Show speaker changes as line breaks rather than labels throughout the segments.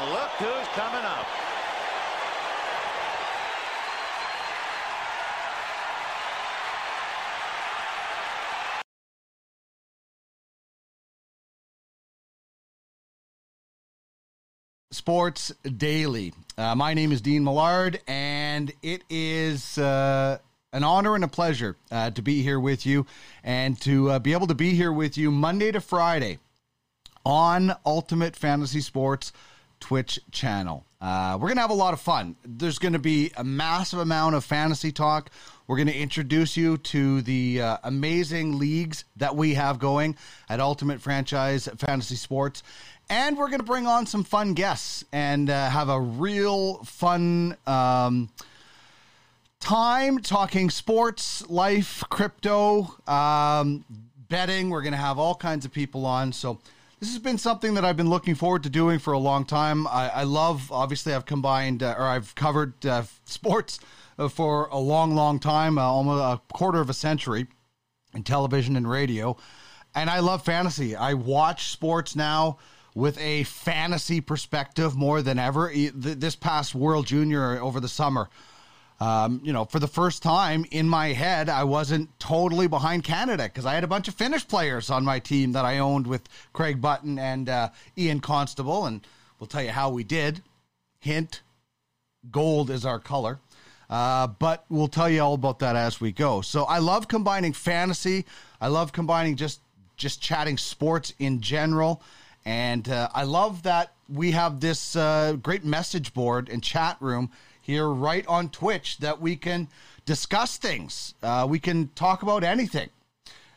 And look who's coming up.
Sports Daily. Uh, my name is Dean Millard, and it is uh, an honor and a pleasure uh, to be here with you and to uh, be able to be here with you Monday to Friday on Ultimate Fantasy Sports Twitch channel. Uh, we're going to have a lot of fun. There's going to be a massive amount of fantasy talk. We're going to introduce you to the uh, amazing leagues that we have going at Ultimate Franchise Fantasy Sports. And we're going to bring on some fun guests and uh, have a real fun um, time talking sports, life, crypto, um, betting. We're going to have all kinds of people on. So, this has been something that I've been looking forward to doing for a long time. I, I love, obviously, I've combined uh, or I've covered uh, sports uh, for a long, long time, uh, almost a quarter of a century in television and radio. And I love fantasy. I watch sports now with a fantasy perspective more than ever. This past World Junior over the summer, um, you know, for the first time in my head, I wasn't totally behind Canada because I had a bunch of Finnish players on my team that I owned with Craig Button and uh, Ian Constable, and we'll tell you how we did. Hint: gold is our color. Uh, but we'll tell you all about that as we go. So I love combining fantasy. I love combining just just chatting sports in general. And uh, I love that we have this uh, great message board and chat room here right on Twitch that we can discuss things. Uh, we can talk about anything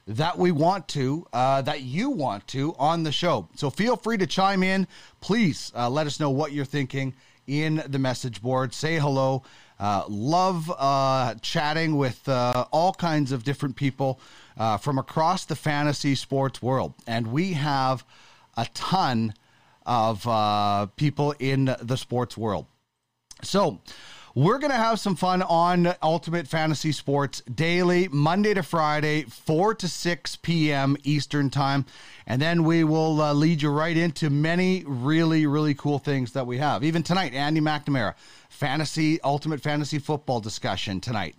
that we want to, uh, that you want to on the show. So feel free to chime in. Please uh, let us know what you're thinking in the message board. Say hello. Uh, love uh, chatting with uh, all kinds of different people uh, from across the fantasy sports world. And we have a ton of people in the sports world. So, we're going to have some fun on Ultimate Fantasy Sports daily, Monday to Friday, 4 to 6 p.m. Eastern Time. And then we will uh, lead you right into many really, really cool things that we have. Even tonight, Andy McNamara fantasy ultimate fantasy football discussion tonight.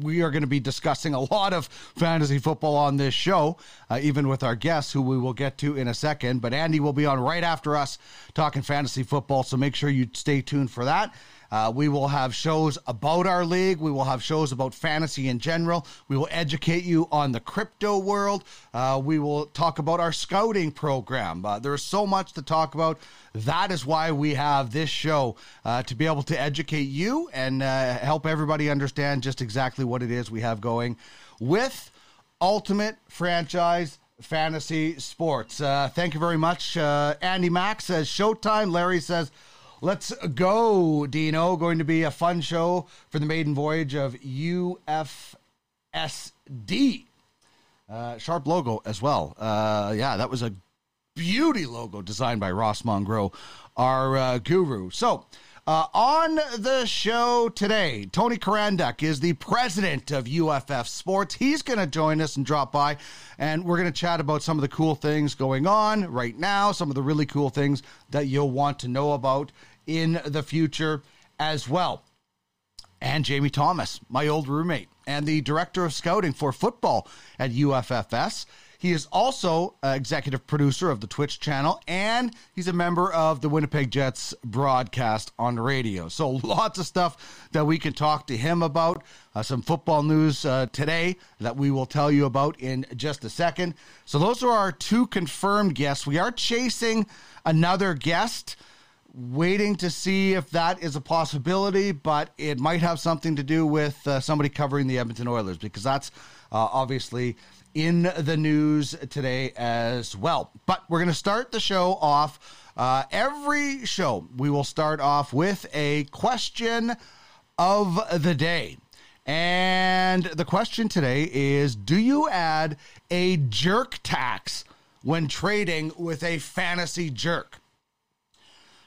We are going to be discussing a lot of fantasy football on this show, uh, even with our guests, who we will get to in a second. But Andy will be on right after us talking fantasy football, so make sure you stay tuned for that. Uh, we will have shows about our league. We will have shows about fantasy in general. We will educate you on the crypto world. Uh, we will talk about our scouting program. Uh, there's so much to talk about. That is why we have this show uh, to be able to educate you and uh, help everybody understand just exactly what it is we have going with Ultimate Franchise Fantasy Sports. Uh, thank you very much. Andy Mack says Showtime. Larry says, Let's go, Dino. Going to be a fun show for the maiden voyage of UFSD. Uh, sharp logo as well. Uh, yeah, that was a beauty logo designed by Ross Mongrow, our uh, guru. So, uh, on the show today, Tony Charanduk is the president of UFF Sports. He's going to join us and drop by, and we're going to chat about some of the cool things going on right now, some of the really cool things that you'll want to know about in the future as well. And Jamie Thomas, my old roommate and the director of scouting for football at UFFS. He is also executive producer of the Twitch channel, and he's a member of the Winnipeg Jets broadcast on radio. So, lots of stuff that we can talk to him about. Uh, some football news uh, today that we will tell you about in just a second. So, those are our two confirmed guests. We are chasing another guest waiting to see if that is a possibility, but it might have something to do with uh, somebody covering the Edmonton Oilers because that's uh, obviously in the news today as well. But we're going to start the show off. Uh, every show, we will start off with a question of the day. And the question today is Do you add a jerk tax when trading with a fantasy jerk?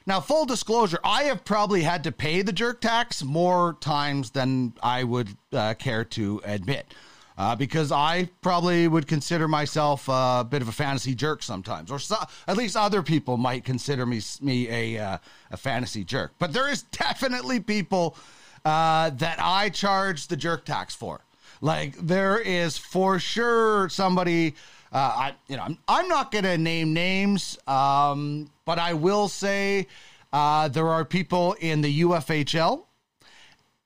Now, full disclosure, I have probably had to pay the jerk tax more times than I would uh, care to admit. Uh, because I probably would consider myself a bit of a fantasy jerk sometimes, or so, at least other people might consider me me a uh, a fantasy jerk. But there is definitely people uh, that I charge the jerk tax for. Like there is for sure somebody. Uh, I you know I'm, I'm not going to name names, um, but I will say uh, there are people in the UFHL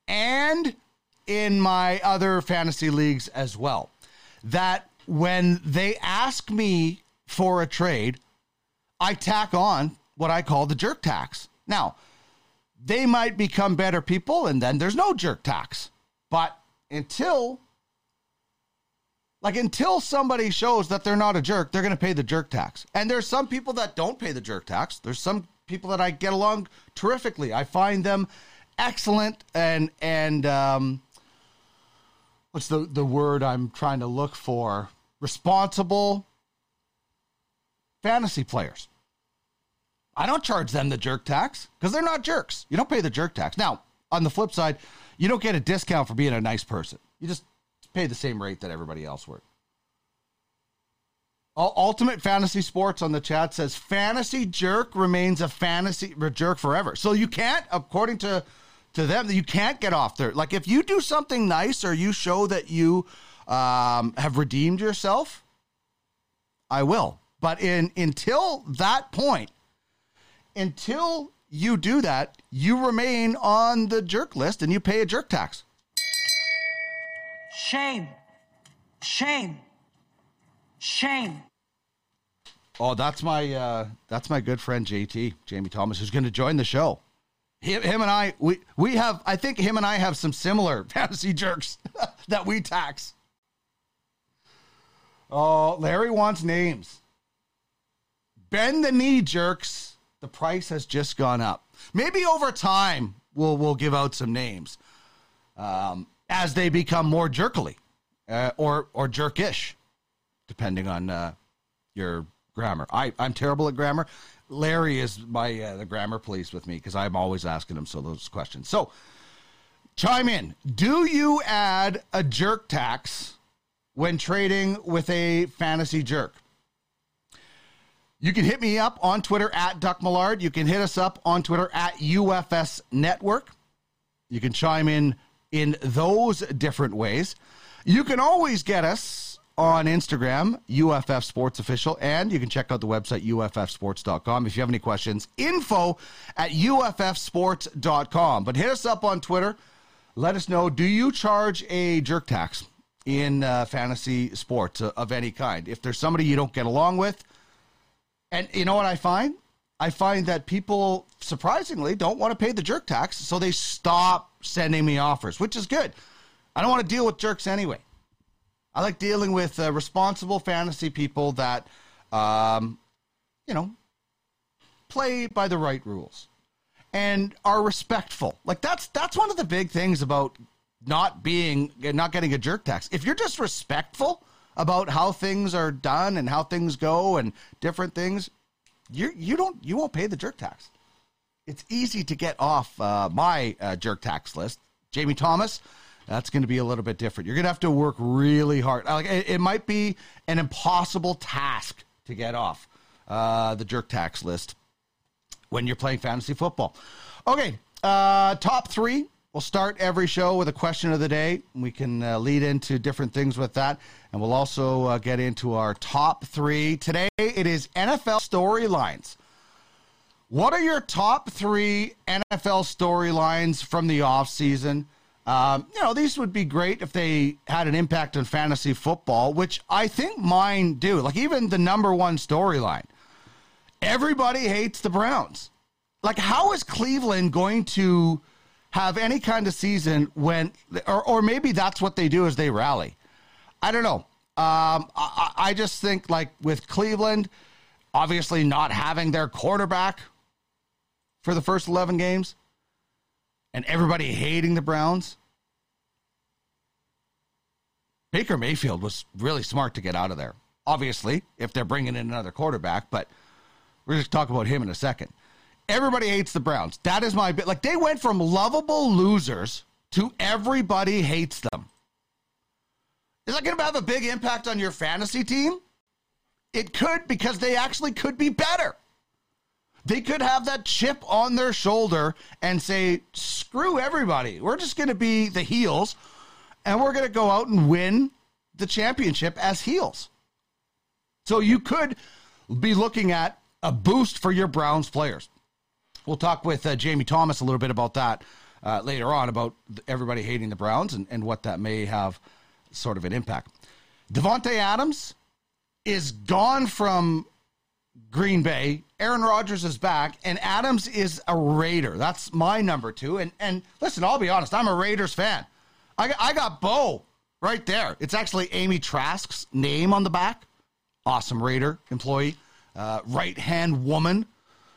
and in my other fantasy leagues as well that when they ask me for a trade, I tack on what I call the jerk tax. Now, they might become better people and then there's no jerk tax. But until like until somebody shows that they're not a jerk, they're going to pay the jerk tax. And there's some people that don't pay the jerk tax. There's some people that I get along terrifically. I find them excellent and and um, what's the the word I'm trying to look for? Responsible fantasy players. I don't charge them the jerk tax because they're not jerks. You don't pay the jerk tax. Now, on the flip side, you don't get a discount for being a nice person. You just pay the same rate that everybody else would. Ultimate Fantasy Sports on the chat says fantasy jerk remains a fantasy jerk forever. So you can't, according to to them, you can't get off there. Like if you do something nice or you show that you um, have redeemed yourself, I will. But in until that point, until you do that, you remain on the jerk list and you pay a jerk tax.
Shame. Shame. Shame.
Oh, that's my uh, that's my good friend JT Jamie Thomas, who's going to join the show. Him, him and I, we we have. I think him and I have some similar fantasy jerks that we tax. Oh, Larry wants names. Bend the knee jerks. The price has just gone up. Maybe over time we'll we'll give out some names um, as they become more jerkily uh, or or jerkish, depending on uh, your grammar. I, I'm terrible at grammar. Larry is my uh, the grammar police with me because I'm always asking him so those questions. So chime in. Do you add a jerk tax when trading with a fantasy jerk? You can hit me up on Twitter at Duck Millard. You can hit us up on Twitter at UFS Network. You can chime in in those different ways. You can always get us on Instagram, UFF Sports Official, and you can check out the website, uffsports.com. If you have any questions, info at uffsports.com. But hit us up on Twitter. Let us know do you charge a jerk tax in uh, fantasy sports uh, of any kind? If there's somebody you don't get along with, and you know what I find? I find that people surprisingly don't want to pay the jerk tax, so they stop sending me offers, which is good. I don't want to deal with jerks anyway. I like dealing with uh, responsible fantasy people that, um, you know, play by the right rules and are respectful. Like that's that's one of the big things about not being not getting a jerk tax. If you're just respectful about how things are done and how things go and different things, you you don't you won't pay the jerk tax. It's easy to get off uh, my uh, jerk tax list. Jamie Thomas, that's going to be a little bit different. You're going to have to work really hard. Like it, it might be an impossible task to get off uh, the jerk tax list when you're playing fantasy football. Okay, uh, top three. We'll start every show with a question of the day. We can uh, lead into different things with that. And we'll also uh, get into our top three. Today, it is NFL storylines. What are your top three NFL storylines from the offseason? Um, you know, these would be great if they had an impact on fantasy football, which I think mine do. Like even the number one storyline, everybody hates the Browns. Like, how is Cleveland going to have any kind of season when, or, or maybe that's what they do is they rally. I don't know. Um, I, I just think like with Cleveland, obviously not having their quarterback for the first 11 games and everybody hating the Browns. Baker Mayfield was really smart to get out of there. Obviously, if they're bringing in another quarterback, but we're just talk about him in a second. Everybody hates the Browns. That is my bit. Like they went from lovable losers to everybody hates them. Is that going to have a big impact on your fantasy team? It could because they actually could be better. They could have that chip on their shoulder and say, screw everybody. We're just going to be the heels and we're going to go out and win the championship as heels. So you could be looking at a boost for your Browns players. We'll talk with uh, Jamie Thomas a little bit about that uh, later on about everybody hating the Browns and, and what that may have sort of an impact. Davante Adams is gone from Green Bay. Aaron Rodgers is back, and Adams is a Raider. That's my number two. And and listen, I'll be honest, I'm a Raiders fan. I got, I got Bo right there. It's actually Amy Trask's name on the back. Awesome Raider employee, uh, right hand woman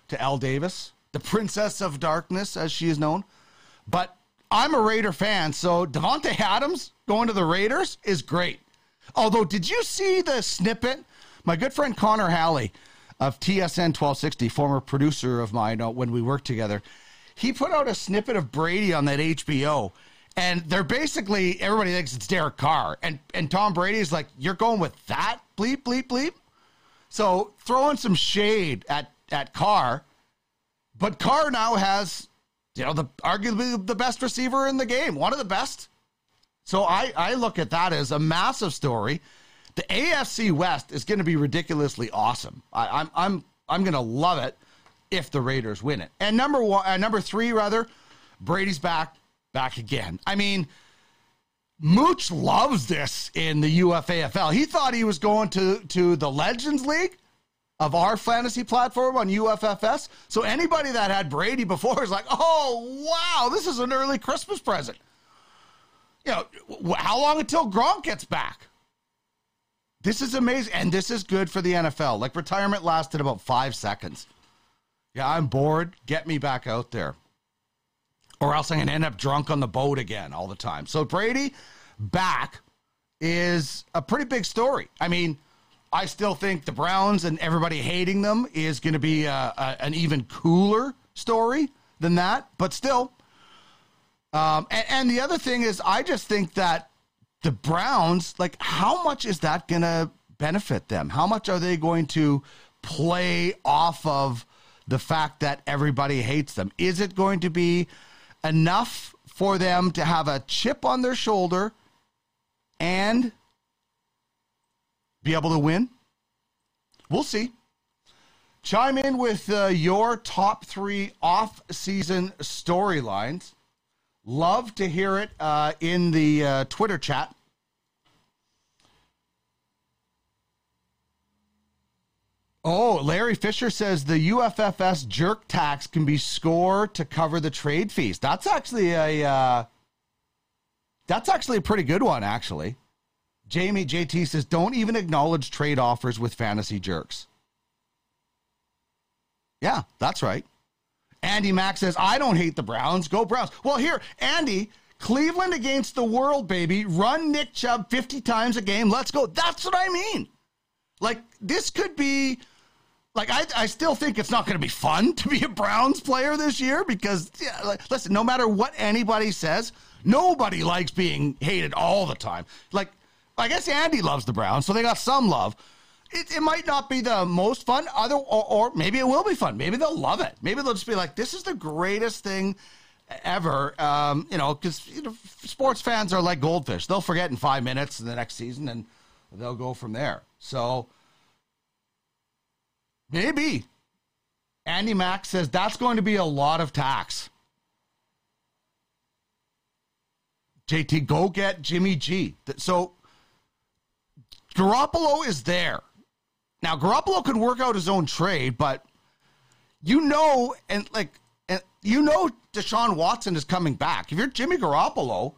to Al Davis, the Princess of Darkness, as she is known. But I'm a Raider fan, so Davante Adams going to the Raiders is great. Although, did you see the snippet? My good friend Connor Halley of TSN 1260, former producer of mine uh, when we worked together, he put out a snippet of Brady on that HBO. And they're basically everybody thinks it's Derek Carr, and and Tom Brady's like, "You're going with that bleep bleep bleep." So throwing some shade at at Carr, but Carr now has you know, the arguably the best receiver in the game, one of the best. So I, I look at that as a massive story. The AFC West is going to be ridiculously awesome. I, I'm I'm I'm going to love it if the Raiders win it. And number one, uh, number three, rather, Brady's back, back again. I mean, Mooch loves this in the UFAFL. He thought he was going to to the Legends League of our fantasy platform on UFFS. So anybody that had Brady before is like, oh, wow, this is an early Christmas present. You know, how long until Gronk gets back? This is amazing. And this is good for the NFL. Like retirement lasted about five seconds. Yeah, I'm bored. Get me back out there. Or else I'm going to end up drunk on the boat again all the time. So Brady back is a pretty big story. I mean, I still think the Browns and everybody hating them is going to be a, a, an even cooler story than that. But still, um, and, and the other thing is, I just think that the Browns, like, how much is that going to benefit them? How much are they going to play off of the fact that everybody hates them? Is it going to be enough for them to have a chip on their shoulder and be able to win? We'll see. Chime in with uh, your top three off season storylines. Love to hear it uh, in the uh, Twitter chat. Oh, Larry Fisher says the UFFS jerk tax can be scored to cover the trade fees. That's actually a uh, that's actually a pretty good one, actually. Jamie JT says, don't even acknowledge trade offers with fantasy jerks. Yeah, that's right. Andy Mack says, I don't hate the Browns. Go Browns. Well, here, Andy, Cleveland against the world, baby. Run Nick Chubb 50 times a game. Let's go. That's what I mean. Like, this could be. Like I, I still think it's not going to be fun to be a Browns player this year because yeah, like, listen, no matter what anybody says, nobody likes being hated all the time. Like I guess Andy loves the Browns, so they got some love. It, it might not be the most fun, other or, or maybe it will be fun. Maybe they'll love it. Maybe they'll just be like, "This is the greatest thing ever." Um, you know, because you know, sports fans are like goldfish; they'll forget in five minutes in the next season, and they'll go from there. So maybe Andy Mack says that's going to be a lot of tax. JT, go get Jimmy G. So Garoppolo is there. Now, Garoppolo could work out his own trade, but you know, and like, and you know, Deshaun Watson is coming back. If you're Jimmy Garoppolo,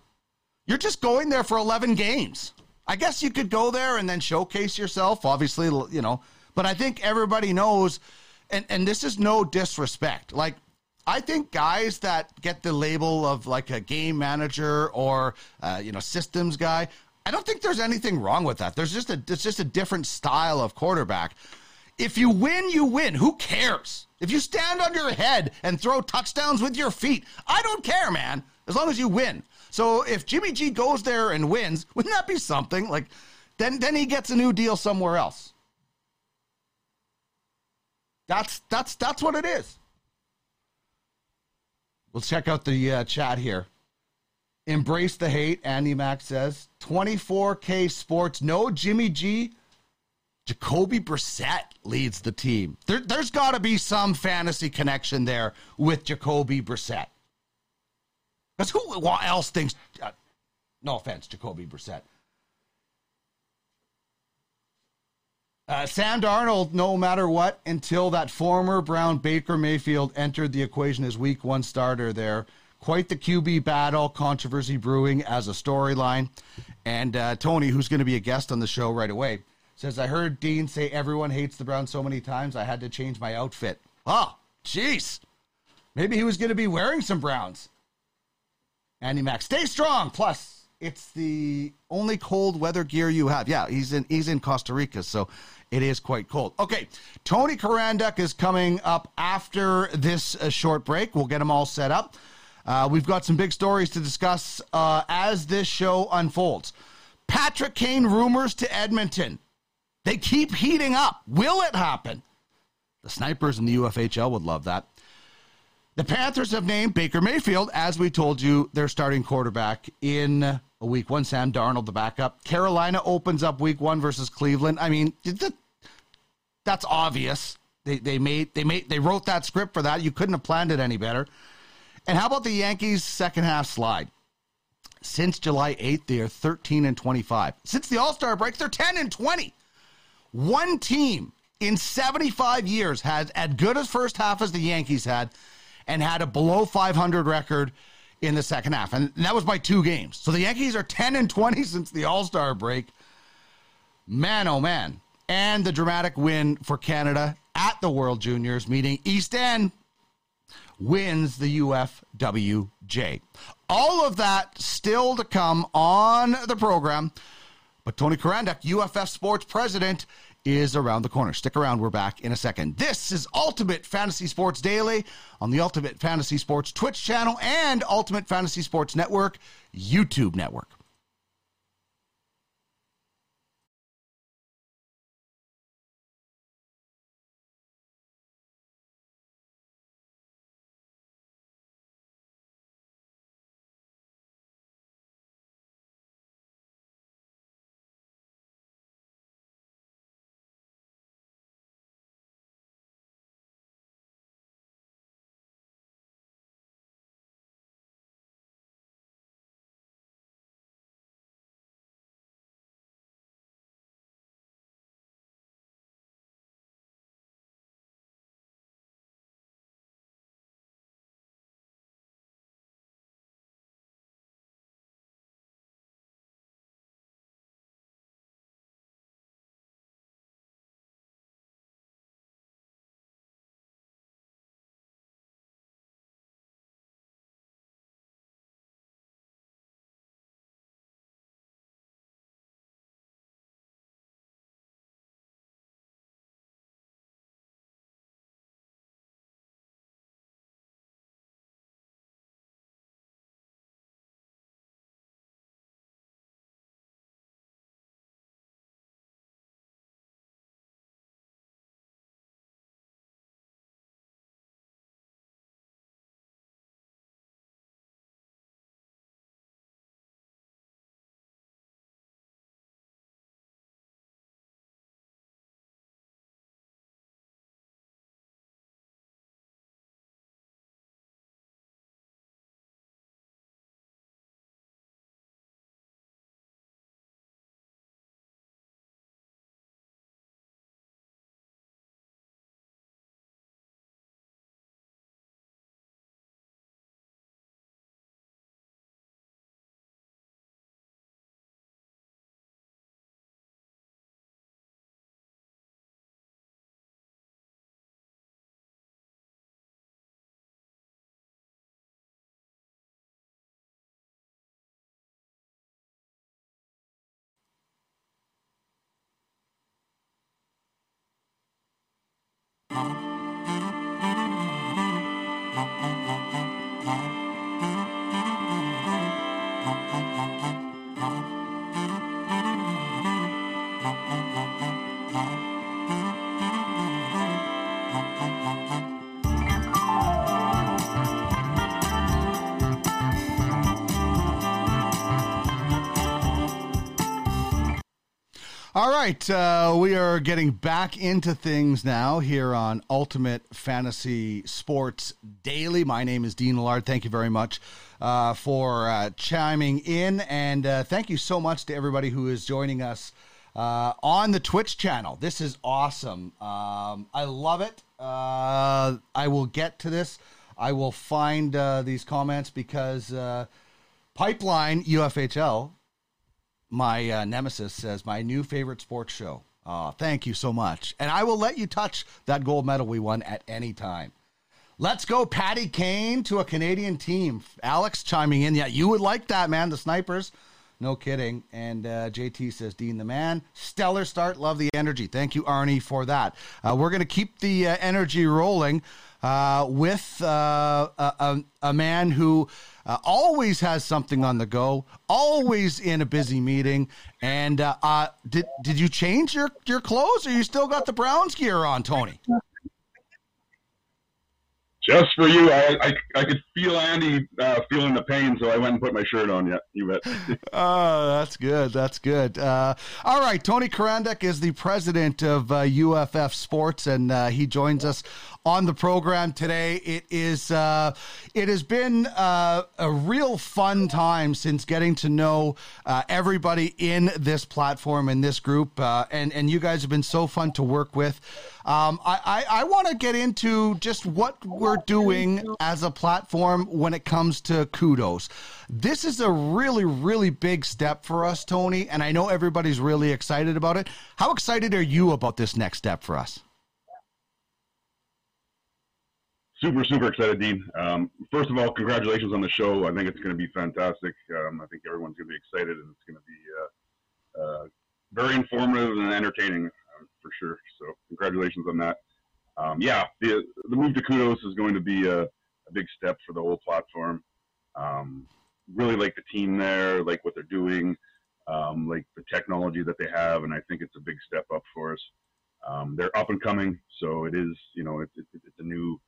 you're just going there for 11 games. I guess you could go there and then showcase yourself, obviously, you know, but I think everybody knows, and, and this is no disrespect. Like, I think guys that get the label of like a game manager or, uh, you know, systems guy, I don't think there's anything wrong with that. There's just a it's just a different style of quarterback. If you win, you win. Who cares? If you stand on your head and throw touchdowns with your feet, I don't care, man. As long as you win. So if Jimmy G goes there and wins, wouldn't that be something? Like, then then he gets a new deal somewhere else. That's that's that's what it is. We'll check out the uh, chat here. Embrace the hate, Andy Mack says. 24K Sports, no Jimmy G. Jacoby Brissett leads the team. There, has got to be some fantasy connection there with Jacoby Brissett. Because who else thinks? Uh, no offense, Jacoby Brissett. Uh, Sam Darnold, no matter what, until that former Brown Baker Mayfield entered the equation as week one starter there. Quite the QB battle, controversy brewing as a storyline. And uh, Tony, who's going to be a guest on the show right away, says, I heard Dean say everyone hates the Browns so many times I had to change my outfit. Oh, jeez. Maybe he was going to be wearing some Browns. Andy Mack, stay strong. Plus, it's the only cold weather gear you have. Yeah, he's in he's in Costa Rica, so it is quite cold. Okay, Tony Charanduk is coming up after this uh, short break. We'll get them all set up. Uh, we've got some big stories to discuss uh, as this show unfolds. Patrick Kane rumors to Edmonton. They keep heating up. Will it happen? The snipers in the UFHL would love that. The Panthers have named Baker Mayfield, as we told you, their starting quarterback in a week one. Sam Darnold, the backup. Carolina opens up week one versus Cleveland. I mean, that's obvious. They, they made they made they wrote that script for that. You couldn't have planned it any better. And how about the Yankees' second half slide? Since July 8th, they are 13 and 25. Since the All Star break, they're 10 and 20. One team in 75 years has as good a first half as the Yankees had and had a below 500 record in the second half. And that was by two games. So the Yankees are 10 and 20 since the All Star break. Man, oh man. And the dramatic win for Canada at the World Juniors, meeting East End wins the UFWJ. All of that still to come on the program. But Tony Charanduk, UFF Sports President, is around the corner. Stick around. We're back in a second. This is Ultimate Fantasy Sports Daily on the Ultimate Fantasy Sports Twitch channel and Ultimate Fantasy Sports Network YouTube network. All right, uh, we are getting back into things now here on Ultimate Fantasy Sports Daily. My name is Dean Millard. Thank you very much uh, for uh, chiming in, and uh, thank you so much to everybody who is joining us uh, on the Twitch channel. This is awesome. Um, I love it. Uh, I will get to this. I will find these comments because Pipeline UFHL my uh, nemesis says my new favorite sports show. Oh, thank you so much. And I will let you touch that gold medal we won at any time. Let's go, Patty Kane to a Canadian team. Alex chiming in. Yeah, you would like that, man. The snipers. No kidding. And uh, JT says, Dean the man. Stellar start. Love the energy. Thank you, Arnie, for that. Uh, we're going to keep the uh, energy rolling uh, with uh, a, a, man who uh, always has something on the go, always in a busy meeting. And uh, uh, did did you change your your clothes, or you still got the Browns gear on, Tony?
Just for you, I, I, I could feel Andy uh, feeling the pain, so I went and put my shirt on. Yeah, you bet.
oh, that's good. That's good. Uh, all right, Tony Charanduk is the president of uh, UFF Sports, and uh, he joins us on the program today. It is uh, it has been uh, a real fun time since getting to know uh, everybody in this platform in this group, uh, and and you guys have been so fun to work with. Um, I, I, I want to get into just what we're doing as a platform when it comes to Cudos. This is a really, really big step for us, Tony, and I know everybody's really excited about it. How excited are you about this next step for us?
Super, super excited, Dean. Um, first of all, congratulations on the show. I think it's going to be fantastic. Um, I think everyone's going to be excited, and it's going to be uh, uh, very informative and entertaining uh, for sure. So, congratulations on that. Um, yeah, the the move to Cudos is going to be a, a big step for the whole platform. Um, really like the team there, like what they're doing, um, like the technology that they have, and I think it's a big step up for us. Um, they're up and coming, so it is, you know, it's a new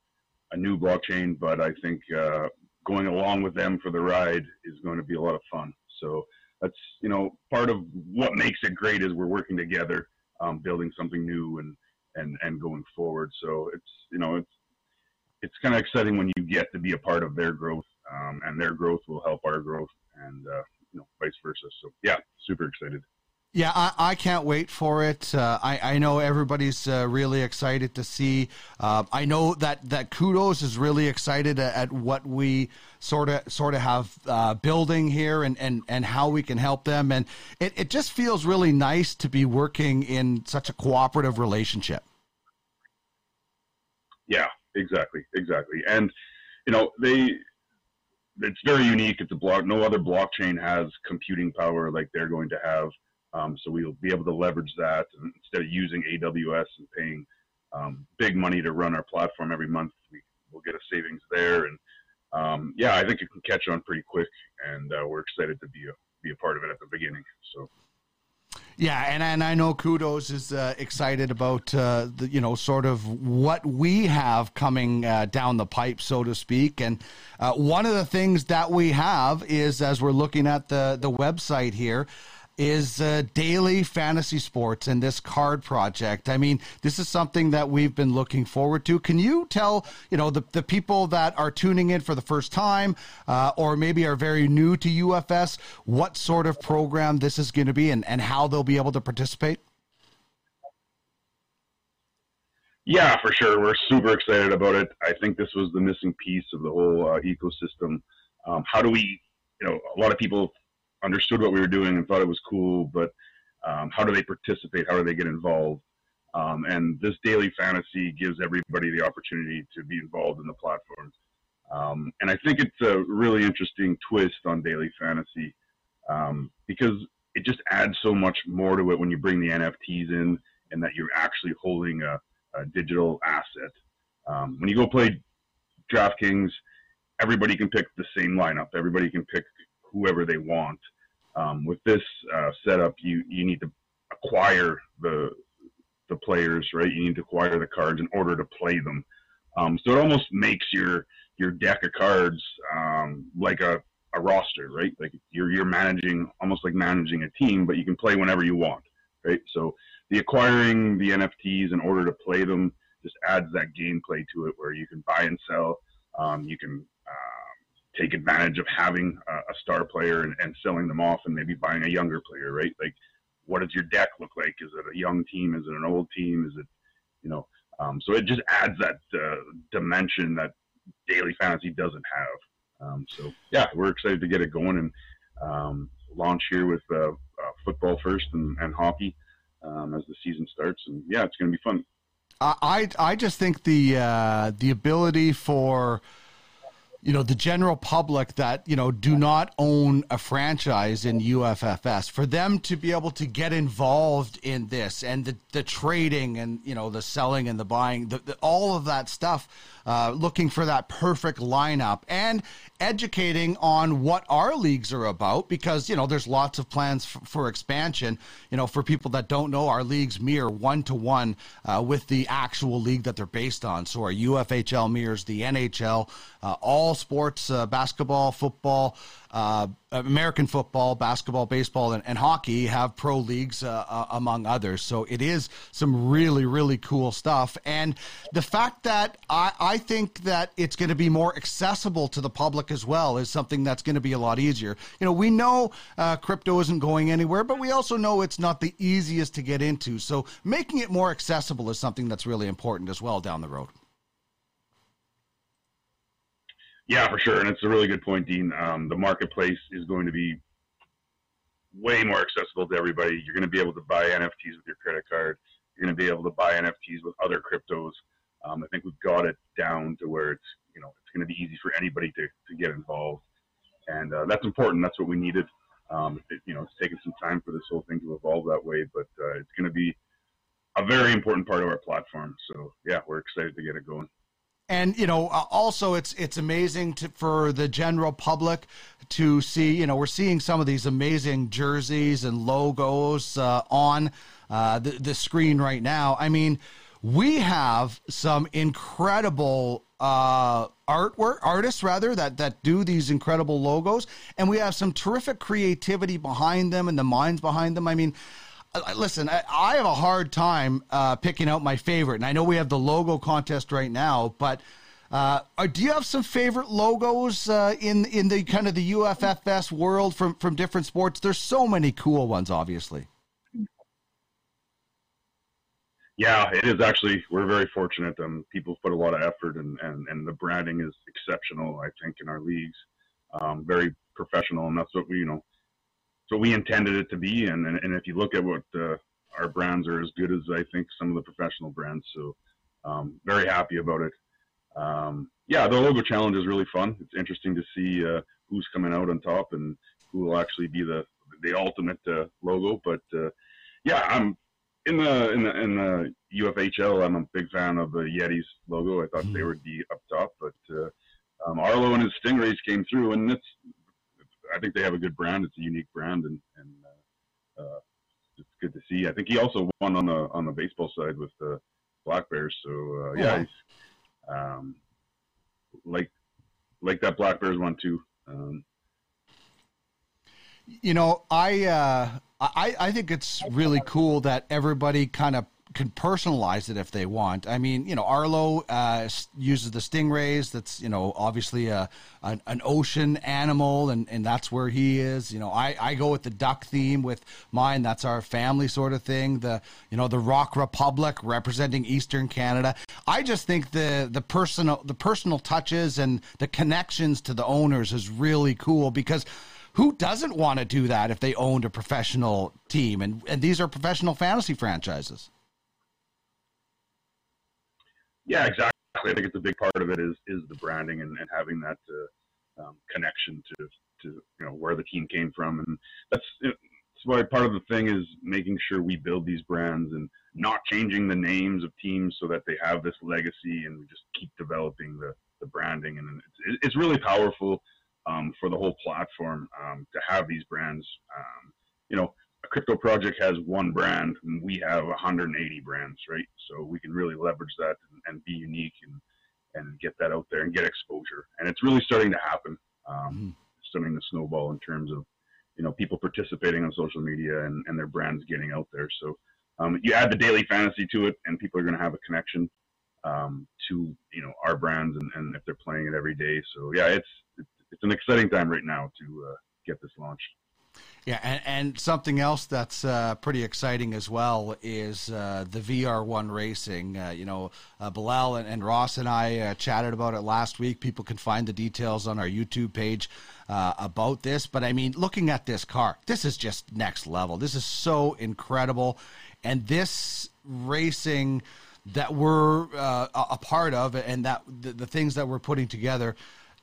a new blockchain, but I think uh, going along with them for the ride is going to be a lot of fun. So that's you know part of what makes it great is we're working together, um, building something new and and and going forward. So it's you know it's it's kind of exciting when you get to be a part of their growth, um, and their growth will help our growth, and uh, you know vice versa. So yeah, super excited.
Yeah, I, I, can't wait for it. Uh, I, I, know everybody's uh, really excited to see. Uh, I know that, that Cudos is really excited at, at what we sort of sort of have uh, building here and, and, and how we can help them. And it, it just feels really nice to be working in such a cooperative relationship.
Yeah, exactly, exactly. And you know they it's very unique. It's a block. No other blockchain has computing power like they're going to have. Um, so we'll be able to leverage that and instead of using AWS and paying um, big money to run our platform every month. We, will get a savings there, and um, yeah, I think it can catch on pretty quick, and uh, we're excited to be a be a part of it at the beginning. So.
Yeah, and, and I know Cudos is uh, excited about uh, the you know sort of what we have coming uh, down the pipe, so to speak. And uh, one of the things that we have is as we're looking at the the website here, is uh, daily fantasy sports and this card project. I mean, this is something that we've been looking forward to. Can you tell, you know, the, the people that are tuning in for the first time uh, or maybe are very new to UFS, what sort of program this is going to be and, and how they'll be able to participate?
Yeah, for sure. We're super excited about it. I think this was the missing piece of the whole uh, ecosystem. Um, how do we, you know, a lot of people understood what we were doing and thought it was cool, but um, how do they participate? How do they get involved? Um, and this daily fantasy gives everybody the opportunity to be involved in the platform. Um, and I think it's a really interesting twist on daily fantasy um, because it just adds so much more to it when you bring the NFTs in and that you're actually holding a, a digital asset. Um, when you go play DraftKings, everybody can pick the same lineup. Everybody can pick whoever they want. Um, with this uh, setup, you you need to acquire the the players, right? You need to acquire the cards in order to play them. Um, so it almost makes your your deck of cards um, like a, a roster, right? Like you're you're managing almost like managing a team, but you can play whenever you want, right? So the acquiring the NFTs in order to play them just adds that gameplay to it, where you can buy and sell. Um, you can take advantage of having a, a star player and, and selling them off, and maybe buying a younger player, right? Like, what does your deck look like? Is it a young team? Is it an old team? Is it, you know? Um, so it just adds that uh, dimension that daily fantasy doesn't have. Um, so yeah, we're excited to get it going and um, launch here with uh, uh, football first and, and hockey um, as the season starts. And yeah, it's going to be fun.
I I just think the uh, the ability for you know the general public that you know do not own a franchise in UFFS for them to be able to get involved in this and the, the trading and you know the selling and the buying the, the, all of that stuff uh, looking for that perfect lineup and educating on what our leagues are about because you know there's lots of plans for, expansion. You know for people that don't know our leagues mirror one to one with the actual league that they're based on. So our UFHL mirrors the NHL uh, all sports uh, basketball football uh, American football, basketball, baseball, and, and hockey have pro leagues uh, uh, among others. So it is some really, really cool stuff. And the fact that I, I think that it's going to be more accessible to the public as well is something that's going to be a lot easier. You know, we know uh, crypto isn't going anywhere, but we also know it's not the easiest to get into. So making it more accessible is something that's really important as well down the road.
Yeah, for sure, and it's a really good point, Dean. Um, the marketplace is going to be way more accessible to everybody. You're going to be able to buy NFTs with your credit card. You're going to be able to buy NFTs with other cryptos. Um, I think we've got it down to where it's you know it's going to be easy for anybody to, to get involved, and uh, that's important. That's what we needed. Um, it, you know, it's taken some time for this whole thing to evolve that way, but uh, it's going to be a very important part of our platform. So yeah, we're excited to get it going
and you know uh, also it's it's amazing to, for the general public to see you know we're seeing some of these amazing jerseys and logos uh, on uh, the, the screen right now. I mean we have some incredible uh, artwork artists rather that that do these incredible logos. And we have some terrific creativity behind them and the minds behind them. I mean listen, I, I, have a hard time uh, picking out my favorite, and I know we have the logo contest right now, but. Uh, do you have some favorite logos uh, in in the kind of the UFFS world from from different sports? There's so many cool ones, obviously.
Yeah, it is actually. We're very fortunate. Um, people put a lot of effort, and, and, and the branding is exceptional. I think in our leagues, um, very professional, and that's what we you know what we intended it to be. And, and, and if you look at what uh, our brands are as good as I think some of the professional brands. So um, very happy about it. Um, yeah, the logo challenge is really fun. It's interesting to see uh, who's coming out on top and who will actually be the the ultimate uh, logo. But uh, yeah, I'm in the in the in the UFHL. I'm a big fan of the Yetis logo. I thought mm-hmm. they would be up top, but uh, um, Arlo and his Stingrays came through, and it's I think they have a good brand. It's a unique brand, and and uh, uh, it's good to see. I think he also won on the on the baseball side with the Black Bears. So uh, yeah, he's um, like like that Black Bears one too. Um,
you know, I uh, I I think it's really cool that everybody kind of can personalize it if they want. I mean, you know, Arlo uh, uses the stingrays. That's you know obviously a an, an, ocean animal, and and that's where he is. You know, I I go with the duck theme with mine. That's our family sort of thing. The you know the Rock Republic representing Eastern Canada. I just think the the personal the personal touches and the connections to the owners is really cool because who doesn't want to do that if they owned a professional team? And and these are professional fantasy franchises.
Yeah, exactly. I think it's a big part of it is is the branding and, and having that uh, um, connection to to you know where the team came from, and that's that's why part of the thing is making sure we build these brands and not changing the names of teams so that they have this legacy, and we just keep developing the the branding, and it's it's really powerful um, for the whole platform um, to have these brands. Um, you know, crypto project has one brand and we have 180 brands right so we can really leverage that and, and be unique and and get that out there and get exposure. And it's really starting to happen. Um, mm-hmm. Starting to snowball in terms of you know people participating on social media and, and their brands getting out there. So um, you add the daily fantasy to it, and people are going to have a connection um, to you know our brands and, and if they're playing it every day. So yeah, it's it's, an exciting time right now to uh, get this launched.
Yeah, and, and something else that's uh, pretty exciting as well is uh, the VR1 racing. Uh, you know, uh, Bilal and, and, Ross and I uh, chatted about it last week. People can find the details on our YouTube page uh, about this. But I mean, looking at this car, this is just next level. This is so incredible. And this racing that we're a part of and that the, the things that we're putting together,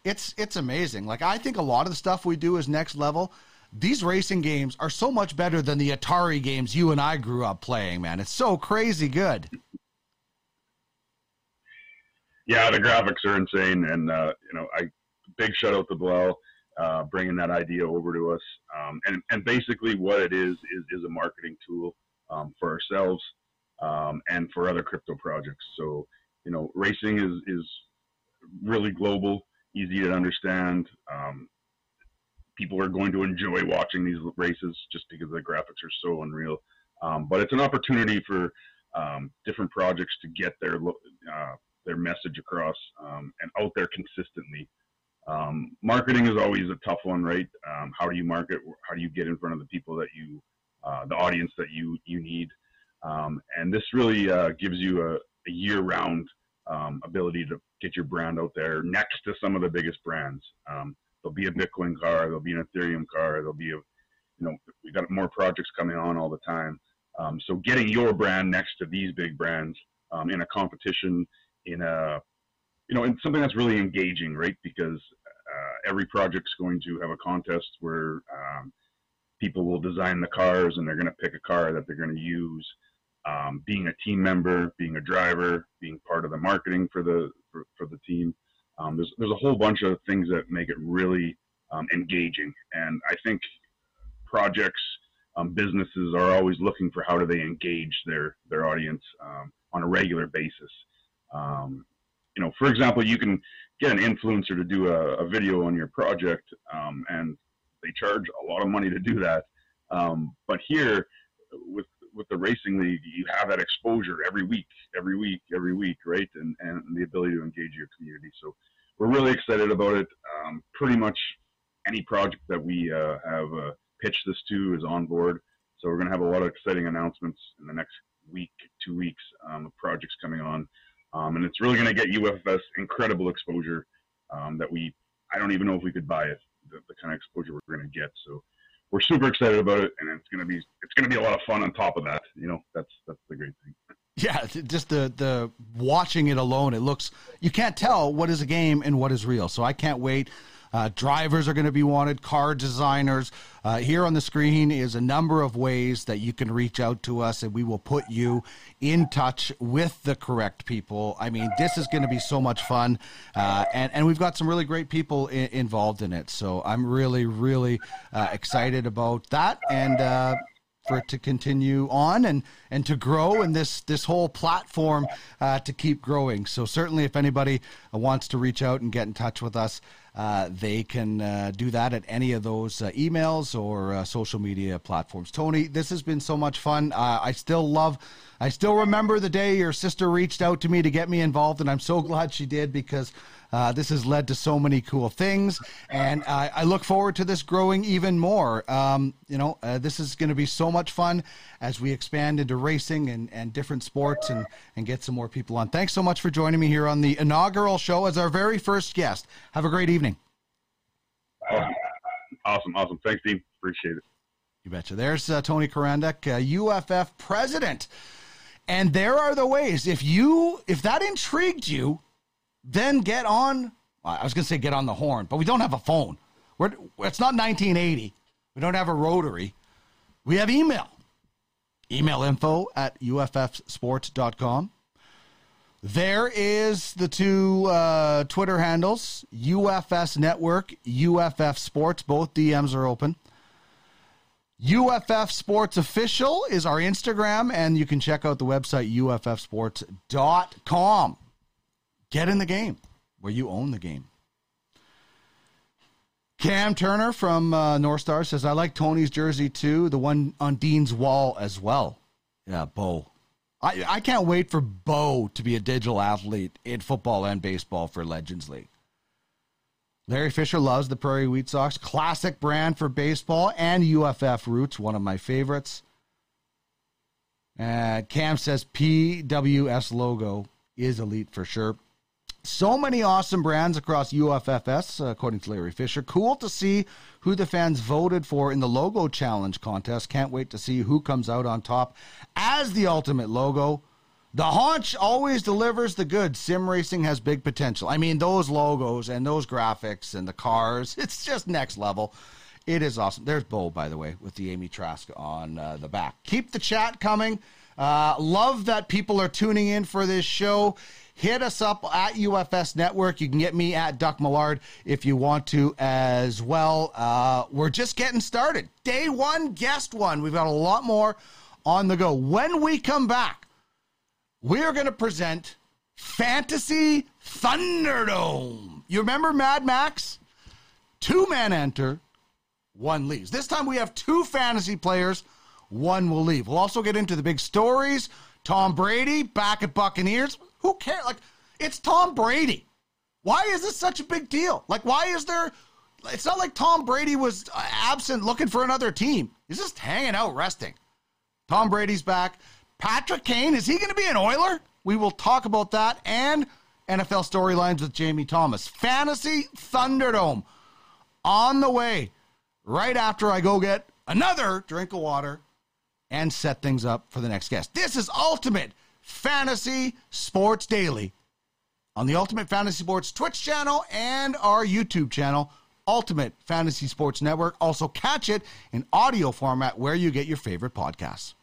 it's it's amazing. Like I think a lot of the stuff we do is next level these racing games are so much better than the Atari games you and I grew up playing, man. It's so crazy good.
Yeah, the graphics are insane, and uh, you know, I big shout out to Bilal uh, bringing that idea over to us. Um, and and basically, what it is is is a marketing tool um, for ourselves um, and for other crypto projects. So you know, racing is is really global, easy to understand. Um, people are going to enjoy watching these races just because the graphics are so unreal. Um, but it's an opportunity for um, different projects to get their uh, their message across um, and out there consistently. Um, marketing is always a tough one, right? Um, how do you market? How do you get in front of the people that you, uh, the audience that you you need? Um, and this really uh, gives you a, a year-round ability to get your brand out there next to some of the biggest brands. There'll be a Bitcoin car. There'll be an Ethereum car. There'll be a, you know, we've got more projects coming on all the time. Um, so getting your brand next to these big brands um, in a competition, in a, you know, in something that's really engaging, right? Because uh, every project's going to have a contest where um, people will design the cars and they're going to pick a car that they're going to use. Um, being a team member, being a driver, being part of the marketing for the for, for the team. Um, there's there's a whole bunch of things that make it really um, engaging, and I think projects, um, businesses are always looking for how do they engage their their audience um, on a regular basis. Um, you know, for example, you can get an influencer to do a, a video on your project, um, and they charge a lot of money to do that. but here, with with the racing league, you have that exposure every week, every week, every week, right? And and the ability to engage your community. So we're really excited about it. Um, pretty much any project that we uh, have uh, pitched this to is on board. So we're going to have a lot of exciting announcements in the next week, two weeks um, of projects coming on. Um, and it's really going to get UFS incredible exposure um, that we, I don't even know if we could buy it, the, the kind of exposure we're going to get. So we're super excited about it, and it's to be it's to be a lot of fun on top of that. You know, that's that's the great thing.
Yeah, just the the watching it alone, it looks you can't tell what is a game and what is real. So I can't wait. Uh, drivers are going to be wanted, car designers. Uh, here on the screen is a number of ways that you can reach out to us, and we will put you in touch with the correct people. I mean, this is going to be so much fun, uh, and and we've got some really great people I- involved in it. So I'm really, really uh, excited about that, and uh, for it to continue on and and to grow and this this whole platform uh, to keep growing. So certainly, if anybody wants to reach out and get in touch with us, uh, they can uh, do that at any of those uh, emails or uh, social media platforms. Tony, this has been so much fun. Uh, I still love. I still remember the day your sister reached out to me to get me involved, and I'm so glad she did because uh, this has led to so many cool things, and I, I look forward to this growing even more. Um, you know, uh, this is going to be so much fun as we expand into racing and, and different sports and, and get some more people on. Thanks so much for joining me here on the inaugural show as our very first guest. Have a great evening.
Awesome, awesome. Thanks, Dean. Appreciate it.
You betcha. There's uh, Tony Charanduk, uh, UFF president. And there are the ways. If you, if that intrigued you, then get on. I was going to say get on the horn, but we don't have a phone. We're, it's not 1980. We don't have a rotary. We have email. Email info at uffsports.com. There is the two uh, Twitter handles UFS Network, UFF Sports. Both DMs are open. UFF Sports Official is our Instagram, and you can check out the website uffsports.com get in the game. where you own the game. Cam Turner from uh, North Star says, I like Tony's jersey too, the one on Dean's wall as well. Yeah, Bo. I, I can't wait for Bo to be a digital athlete in football and baseball for Legends League. Larry Fisher loves the Prairie Wheat Sox, classic brand for baseball and UFF roots, one of my favorites. Uh, Cam says PWS logo is elite for sure. So many awesome brands across UFFS, according to Larry Fisher. Cool to see who the fans voted for in the logo challenge contest. Can't wait to see who comes out on top as the ultimate logo. The haunch always delivers the goods. Sim racing has big potential. I mean, those logos and those graphics and the cars, it's just next level. It is awesome. There's Bo, by the way, with the Amy Trask on uh, the back. Keep the chat coming. Uh, love that people are tuning in for this show. Hit us up at UFS Network. You can get me at Duck Millard if you want to as well. Uh, we're just getting started. Day one, guest one. We've got a lot more on the go. When we come back, we're going to present Fantasy Thunderdome. You remember Mad Max? Two men enter, one leaves. This time we have two fantasy players, one will leave. We'll also get into the big stories. Tom Brady back at Buccaneers. Who cares? Like, it's Tom Brady. Why is this such a big deal? Like, why is there? It's not like Tom Brady was absent looking for another team. He's just hanging out resting. Tom Brady's back. Patrick Kane, is he going to be an Oiler? We will talk about that and NFL storylines with Jamie Thomas. Fantasy Thunderdome on the way right after I go get another drink of water and set things up for the next guest. This is Ultimate Fantasy Sports Daily on the Ultimate Fantasy Sports Twitch channel and our YouTube channel, Ultimate Fantasy Sports Network. Also, catch it in audio format where you get your favorite podcasts.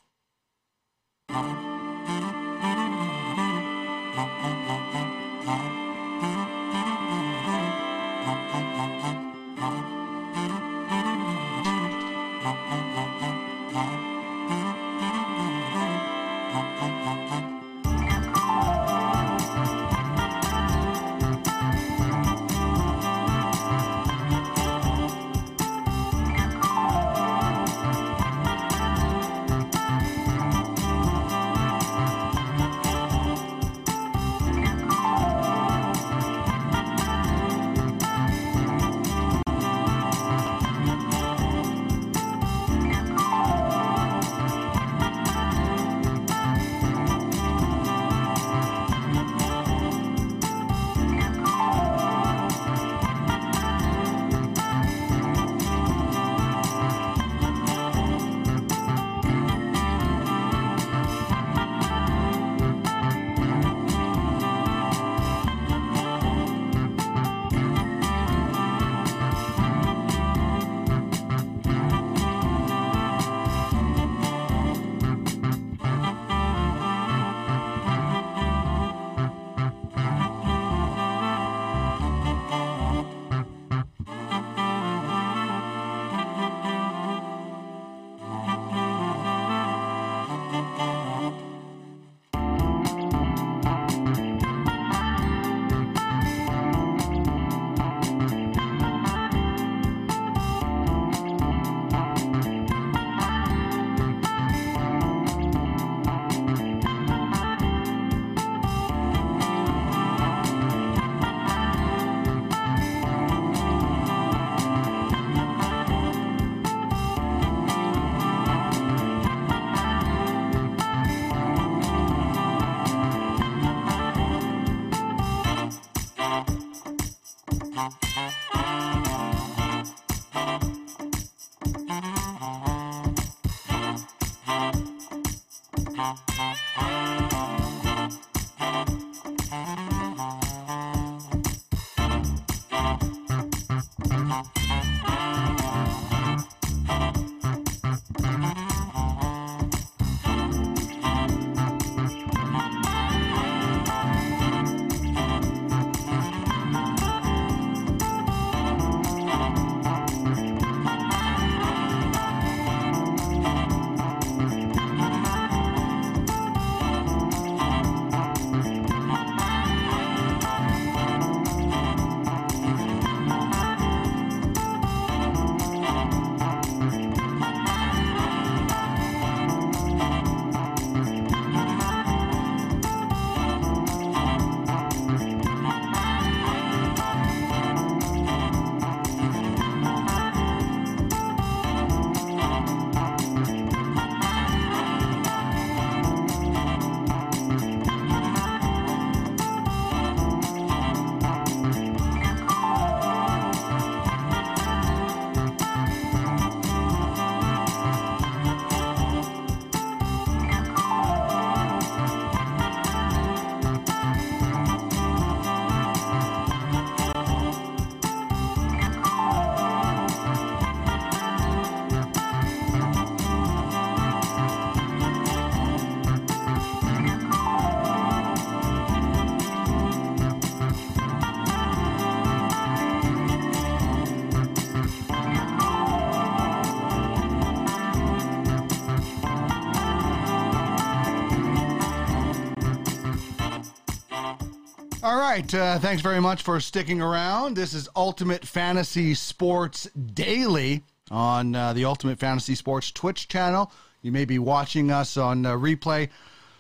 Right. Uh, thanks very much for sticking around. This is Ultimate Fantasy Sports Daily on uh, the Ultimate Fantasy Sports Twitch channel. You may be watching us on uh, replay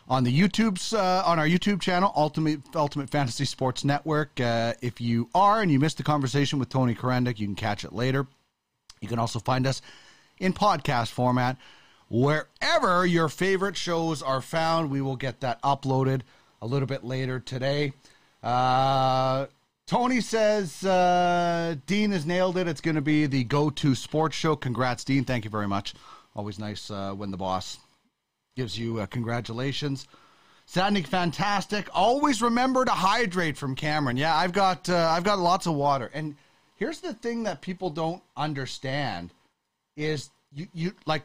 on the YouTube's uh, on our YouTube channel, Ultimate Ultimate Fantasy Sports Network. Uh, if you are and you missed the conversation with Tony Charanduk, you can catch it later. You can also find us in podcast format wherever your favorite shows are found. We will get that uploaded a little bit later today. Uh, Tony says uh, Dean has nailed it. It's going to be the go-to sports show. Congrats, Dean. Thank you very much. Always nice uh, when the boss gives you uh, congratulations. Sounding fantastic. Always remember to hydrate from Cameron. Yeah, I've got uh, I've got lots of water. And here's the thing that people don't understand is you you like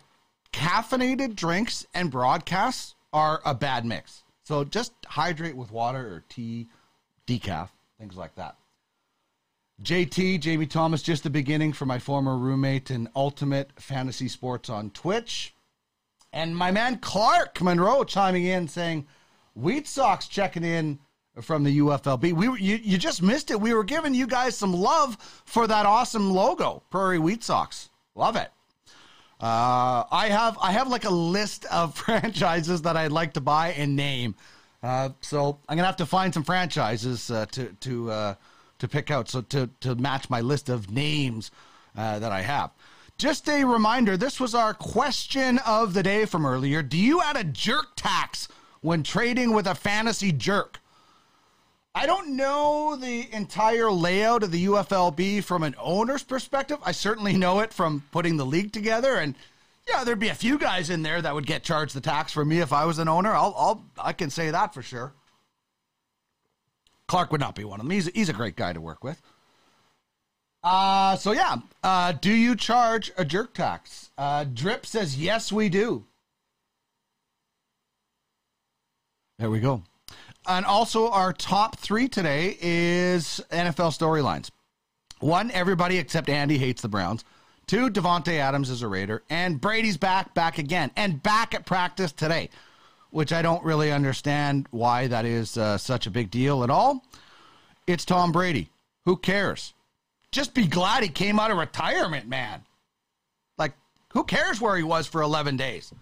caffeinated drinks and broadcasts are a bad mix. So just hydrate with water or tea, decaf, things like that. JT, Jamie Thomas, just the beginning for my former roommate in Ultimate Fantasy Sports on Twitch. And my man Clark Monroe chiming in saying, Wheat Sox checking in from the UFLB. We were, you, you just missed it. We were giving you guys some love for that awesome logo, Prairie Wheat Sox. Love it. Uh, I have I have like a list of franchises that I'd like to buy and name. Uh, so I'm gonna have to find some franchises uh, to to uh, to pick out. So to to match my list of names uh, that I have. Just a reminder: this was our question of the day from earlier. Do you add a jerk tax when trading with a fantasy jerk? I don't know the entire layout of the UFLB from an owner's perspective. I certainly know it from putting the league together, and yeah, there'd be a few guys in there that would get charged the tax for me if I was an owner. I'll, I'll I can say that for sure. Clark would not be one of them. He's he's a great guy to work with. Uh, so yeah, uh, do you charge a jerk tax? Uh, Drip says yes, we do. There we go. And also, our top three today is NFL storylines. One, everybody except Andy hates the Browns. Two, Davante Adams is a Raider. And Brady's back, back again, and back at practice today, which I don't really understand why that is uh, such a big deal at all. It's Tom Brady. Who cares? Just be glad he came out of retirement, man. Like, who cares where he was for 11 days?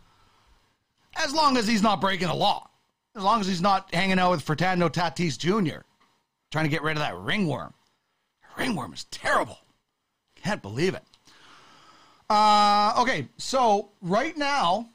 As long as he's not breaking the law. As long as he's not hanging out with Fernando Tatis Jr., trying to get rid of that ringworm. Ringworm is terrible. Can't believe it. Uh, okay, so right now,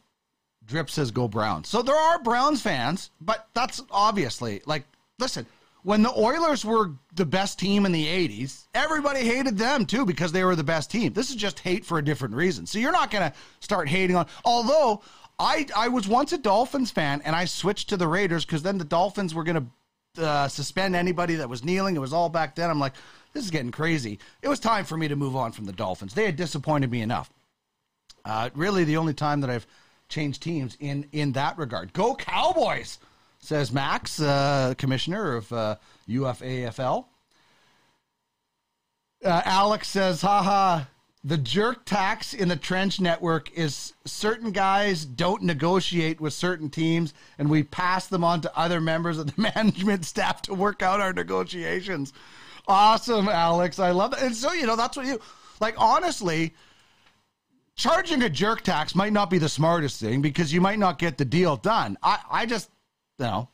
Drip says go Browns. So there are Browns fans, but that's obviously like, listen, when the Oilers were the best team in the 80s, everybody hated them too because they were the best team. This is just hate for a different reason. So you're not going to start hating on, although I I was once a Dolphins fan and I switched to the Raiders because then the Dolphins were going to uh, suspend anybody that was kneeling. It was all back then. I'm like, this is getting crazy. It was time for me to move on from the Dolphins. They had disappointed me enough. Uh, really, the only time that I've changed teams in in that regard. Go Cowboys, says Max, uh, commissioner of uh, UFAFL. Uh, Alex says, haha, the jerk tax in the trench network is certain guys don't negotiate with certain teams and we pass them on to other members of the management staff to work out our negotiations. Awesome, Alex. I love that. And so, you know, that's what you like, honestly. Charging a jerk tax might not be the smartest thing because you might not get the deal done. I, I just, you know,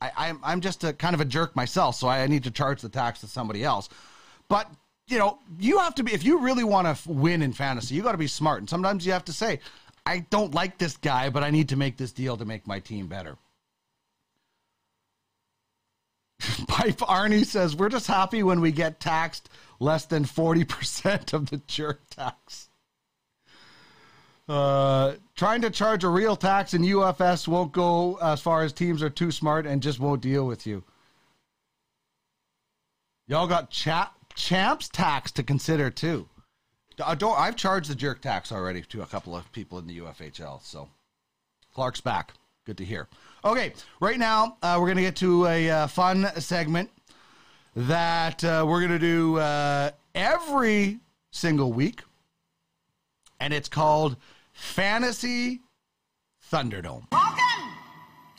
I, I'm, I'm just a kind of a jerk myself, so I need to charge the tax to somebody else. But you know, you have to be if you really want to f- win in fantasy, you got to be smart. And sometimes you have to say, I don't like this guy, but I need to make this deal to make my team better. Pipe Arnie says, We're just happy when we get taxed less than 40% of the jerk tax. Uh, trying to charge a real tax in UFS won't go as far as teams are too smart and just won't deal with you. Y'all got chat champs tax to consider too. I don't, I've charged the jerk tax already to a couple of people in the UFHL. So Clark's back. Good to hear. Okay, right now uh, we're going to get to a uh, fun segment that uh, we're going to do uh, every single week, and it's called Fantasy Thunderdome.
Welcome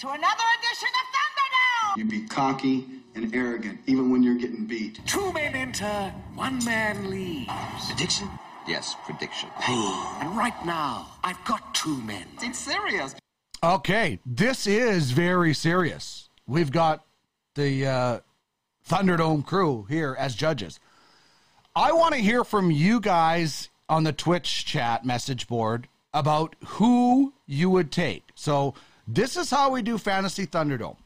to another edition of Thunderdome.
You be cocky,
and arrogant, even when you're getting beat.
Two men enter, one man leaves.
Prediction? Yes, prediction.
And right now, I've got two men.
It's serious.
Okay, this is very serious. We've got the uh, Thunderdome crew here as judges. I want to hear from you guys on the Twitch chat message board about who you would take. So, this is how we do Fantasy Thunderdome.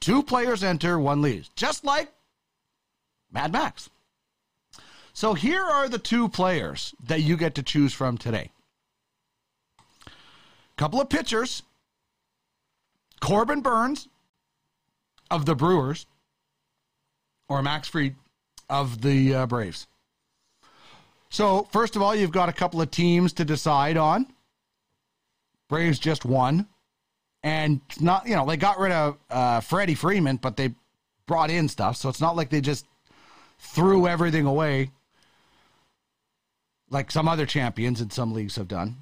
Two players enter, one leaves, just like Mad Max. So, here are the two players that you get to choose from today. Couple of pitchers Corbin Burnes of the Brewers or Max Fried of the uh, Braves. So, first of all, you've got a couple of teams to decide on. Braves just won. And not, you know, they got rid of uh, Freddie Freeman, but they brought in stuff. So it's not like they just threw everything away like some other champions in some leagues have done.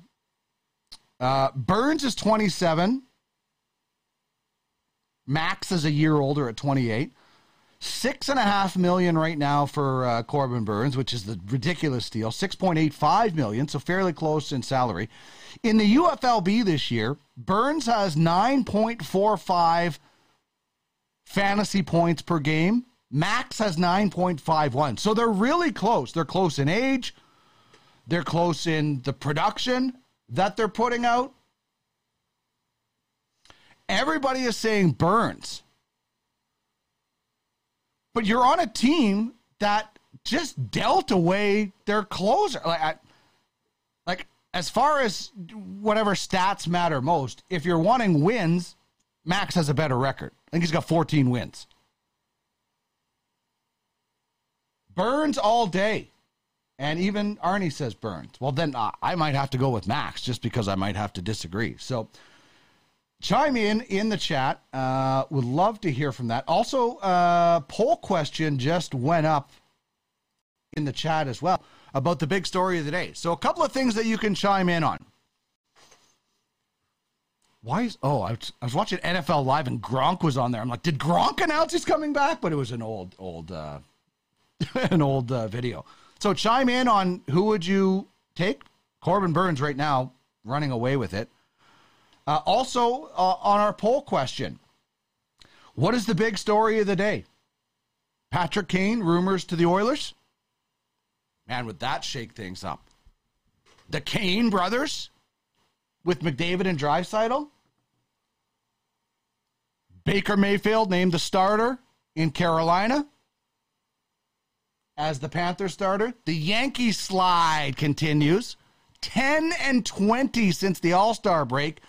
Uh, Burnes is 27. Max is a year older at 28. Six and a half million right now for uh, Corbin Burnes, which is the ridiculous deal. 6.85 million, so fairly close in salary. In the UFLB this year, Burnes has 9.45 fantasy points per game. Max has 9.51. So they're really close. They're close in age. They're close in the production that they're putting out. Everybody is saying Burnes. But you're on a team that just dealt away their closer. Like, I, like as far as whatever stats matter most, if you're wanting wins, Max has a better record. I think he's got 14 wins. Burnes all day. And even Arnie says Burnes. Well, then uh, I might have to go with Max just because I might have to disagree. So chime in in the chat. Uh, would love to hear from that. Also, uh, poll question just went up in the chat as well about the big story of the day. So a couple of things that you can chime in on. Why is oh I was, I was watching NFL Live and Gronk was on there. I'm like, did Gronk announce he's coming back? But it was an old old uh, an old uh, video. So chime in on who would you take? Corbin Burnes right now running away with it. Uh, also uh, on our poll question, what is the big story of the day? Patrick Kane rumors to the Oilers. Man, would that shake things up? The Kane brothers with McDavid and Draisaitl. Baker Mayfield named the starter in Carolina as the Panther starter. The Yankee slide continues. 10 and 20 since the All Star break.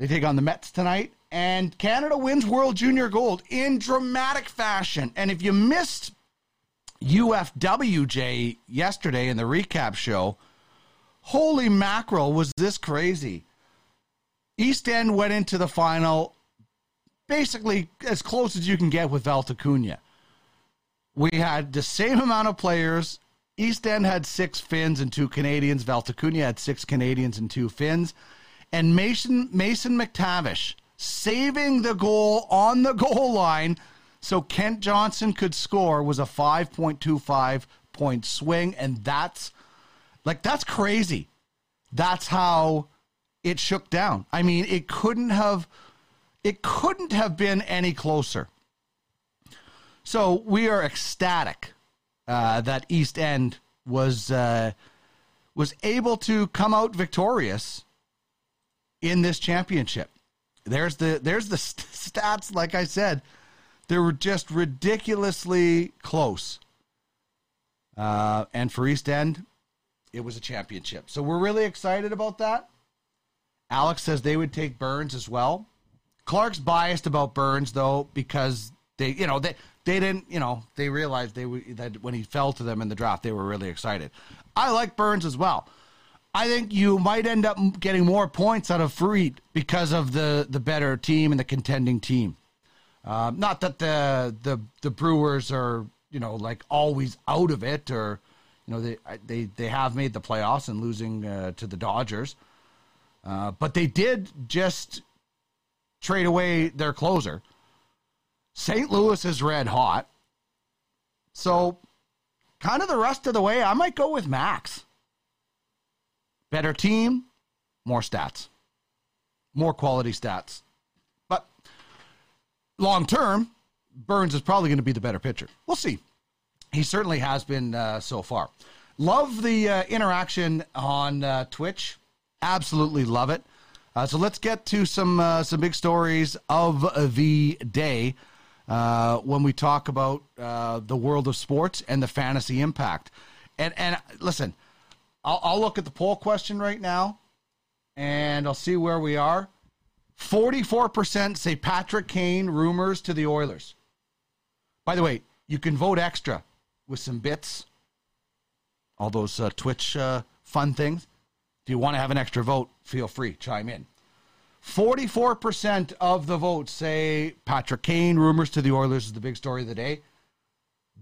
They take on the Mets tonight. And Canada wins World Junior Gold in dramatic fashion. And if you missed UFWJ yesterday in the recap show, holy mackerel, was this crazy. East End went into the final basically as close as you can get with Valter Cunha. We had the same amount of players. East End had six Finns and two Canadians. Valter Cunha had six Canadians and two Finns. And Mason Mason McTavish saving the goal on the goal line so Kent Johnson could score was a 5.25 point swing and that's like that's crazy. That's how it shook down. I mean, it couldn't have it couldn't have been any closer. So we are ecstatic uh, that East End was uh, was able to come out victorious in this championship. There's the there's the st- stats. Like I said, they were just ridiculously close. Uh, and for East End, it was a championship. So we're really excited about that. Alex says they would take Burnes as well. Clark's biased about Burnes though because they, you know, they they didn't, you know, they realized they that when he fell to them in the draft, they were really excited. I like Burnes as well. I think you might end up getting more points out of Fried because of the the better team and the contending team. Um, not that the the the Brewers are you know like always out of it, or you know they they they have made the playoffs and losing uh, to the Dodgers, uh, but they did just trade away their closer. St. Louis is red hot. So, kind of the rest of the way, I might go with Max. Better team, more stats, more quality stats. But long term, Burnes is probably going to be the better pitcher. We'll see. He certainly has been uh, so far. Love the uh, interaction on uh, Twitch. Absolutely love it. Uh, so let's get to some uh, some big stories of the day uh, when we talk about the world of sports and the fantasy impact. And and listen, I'll, I'll look at the poll question right now, and I'll see where we are. Forty-four percent say Patrick Kane rumors to the Oilers. By the way, you can vote extra with some bits, all those uh, Twitch uh, fun things. If you want to have an extra vote, feel free, chime in. 44% of the votes say Patrick Kane, rumors to the Oilers is the big story of the day.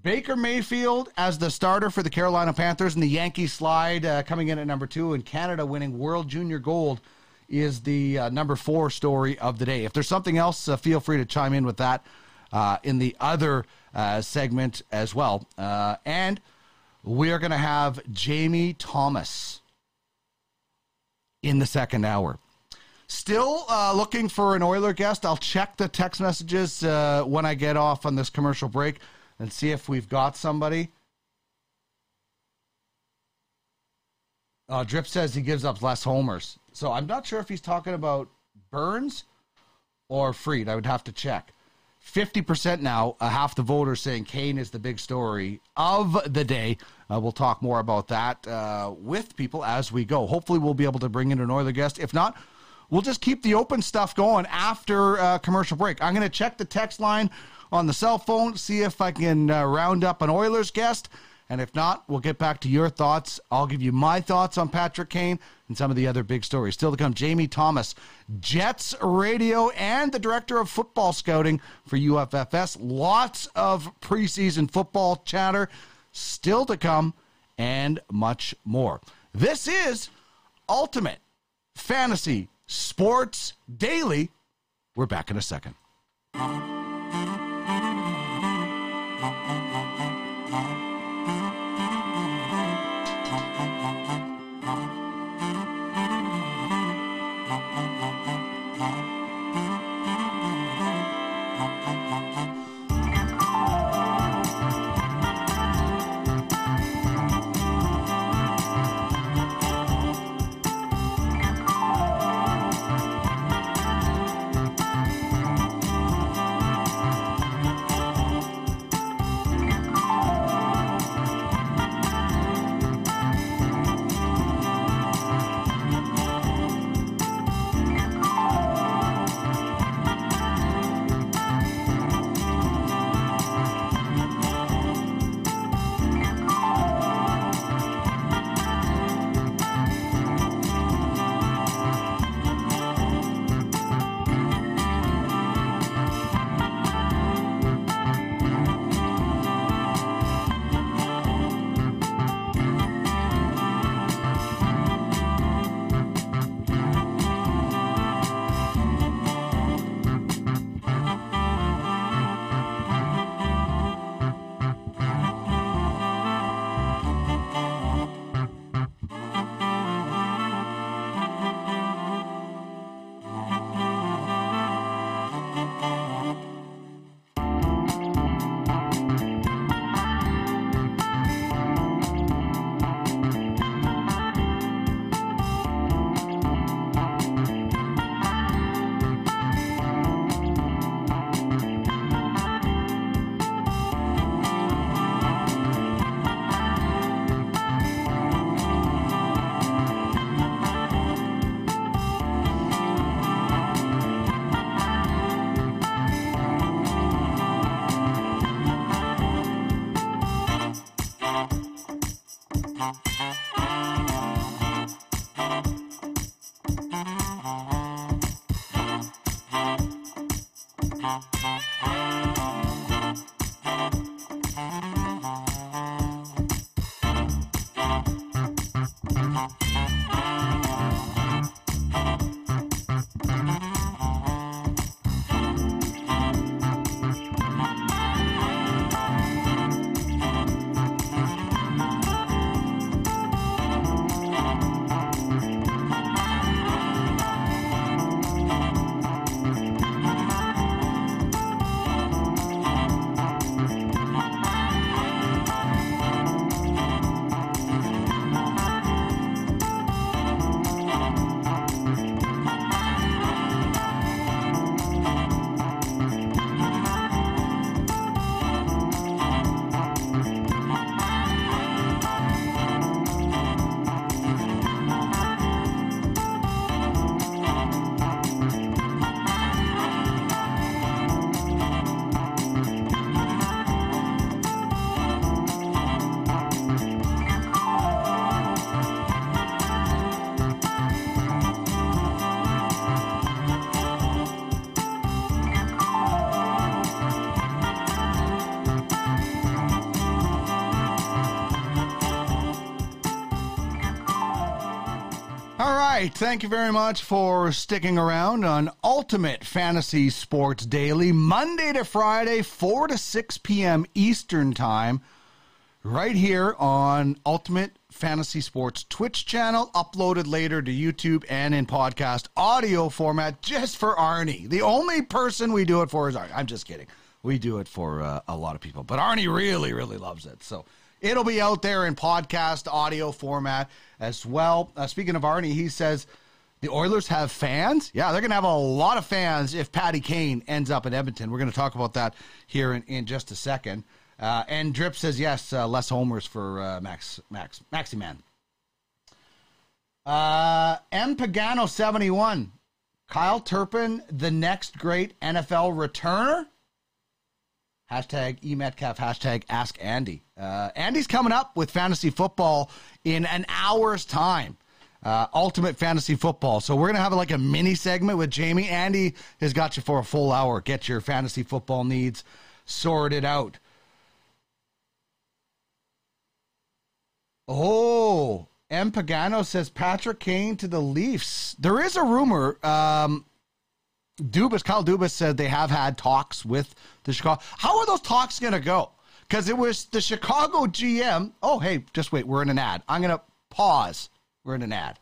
Baker Mayfield as the starter for the Carolina Panthers and the Yankees slide uh, coming in at number two, and Canada winning World Junior Gold is the uh, number four story of the day. If there's something else, uh, feel free to chime in with that uh, in the other uh, segment as well. Uh, and we are going to have Jamie Thomas in the second hour. Still uh, looking for an Oiler guest. I'll check the text messages uh, when I get off on this commercial break and see if we've got somebody. Uh, Drip says he gives up less homers. So I'm not sure if he's talking about Burnes or Fried. I would have to check. 50% now, uh, half the voters saying Kane is the big story of the day. Uh, we'll talk more about that uh, with people as we go. Hopefully, we'll be able to bring in an Oiler guest. If not, we'll just keep the open stuff going after uh, commercial break. I'm going to check the text line on the cell phone, see if I can uh, round up an Oilers guest. And if not, we'll get back to your thoughts. I'll give you my thoughts on Patrick Kane and some of the other big stories. Still to come, Jamie Thomas, Jets radio, and the director of football scouting for UFFS. Lots of preseason football chatter still to come, and much more. This is Ultimate Fantasy Sports Daily. We're back in a second. Right. Thank you very much for sticking around on Ultimate Fantasy Sports Daily, Monday to Friday, 4 to 6 p.m. Eastern Time, right here on Ultimate Fantasy Sports Twitch channel, uploaded later to YouTube and in podcast audio format just for Arnie. The only person we do it for is Arnie. I'm just kidding. We do it for uh, a lot of people, but Arnie really, really loves it. So it'll be out there in podcast audio format as well. Uh, speaking of Arnie, he says the Oilers have fans. Yeah, they're going to have a lot of fans if Patty Kane ends up in Edmonton. We're going to talk about that here in, in just a second. Uh, and Drip says yes, uh, less homers for uh, Max Max Maxi Man. Uh, M Pagano seventy one, Kyle Turpin, the next great NFL returner. Hashtag emetcalf. Hashtag ask Andy. Uh, Andy's coming up with fantasy football in an hour's time. Uh, ultimate fantasy football. So we're gonna have like a mini segment with Jamie. Andy has got you for a full hour. Get your fantasy football needs sorted out. Oh, M. Pagano says Patrick Kane to the Leafs. There is a rumor. Um, Dubas, Kyle Dubas said they have had talks with the Chicago. How are those talks going to go? Because it was the Chicago GM. Oh, hey, just wait. We're in an ad. I'm going to pause. We're in an ad.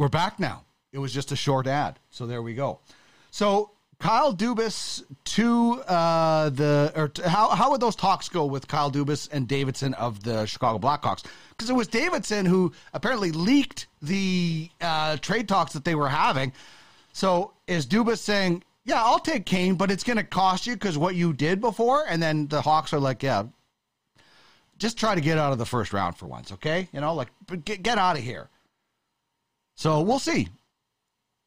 We're back now. It was just a short ad. So there we go. So Kyle Dubas to uh, the or to, how how would those talks go with Kyle Dubas and Davidson of the Chicago Blackhawks? Because it was Davidson who apparently leaked the uh, trade talks that they were having. So is Dubas saying, "Yeah, I'll take Kane, but it's going to cost you because what you did before"? And then the Hawks are like, "Yeah, just try to get out of the first round for once, okay? You know, like get get out of here." So we'll see.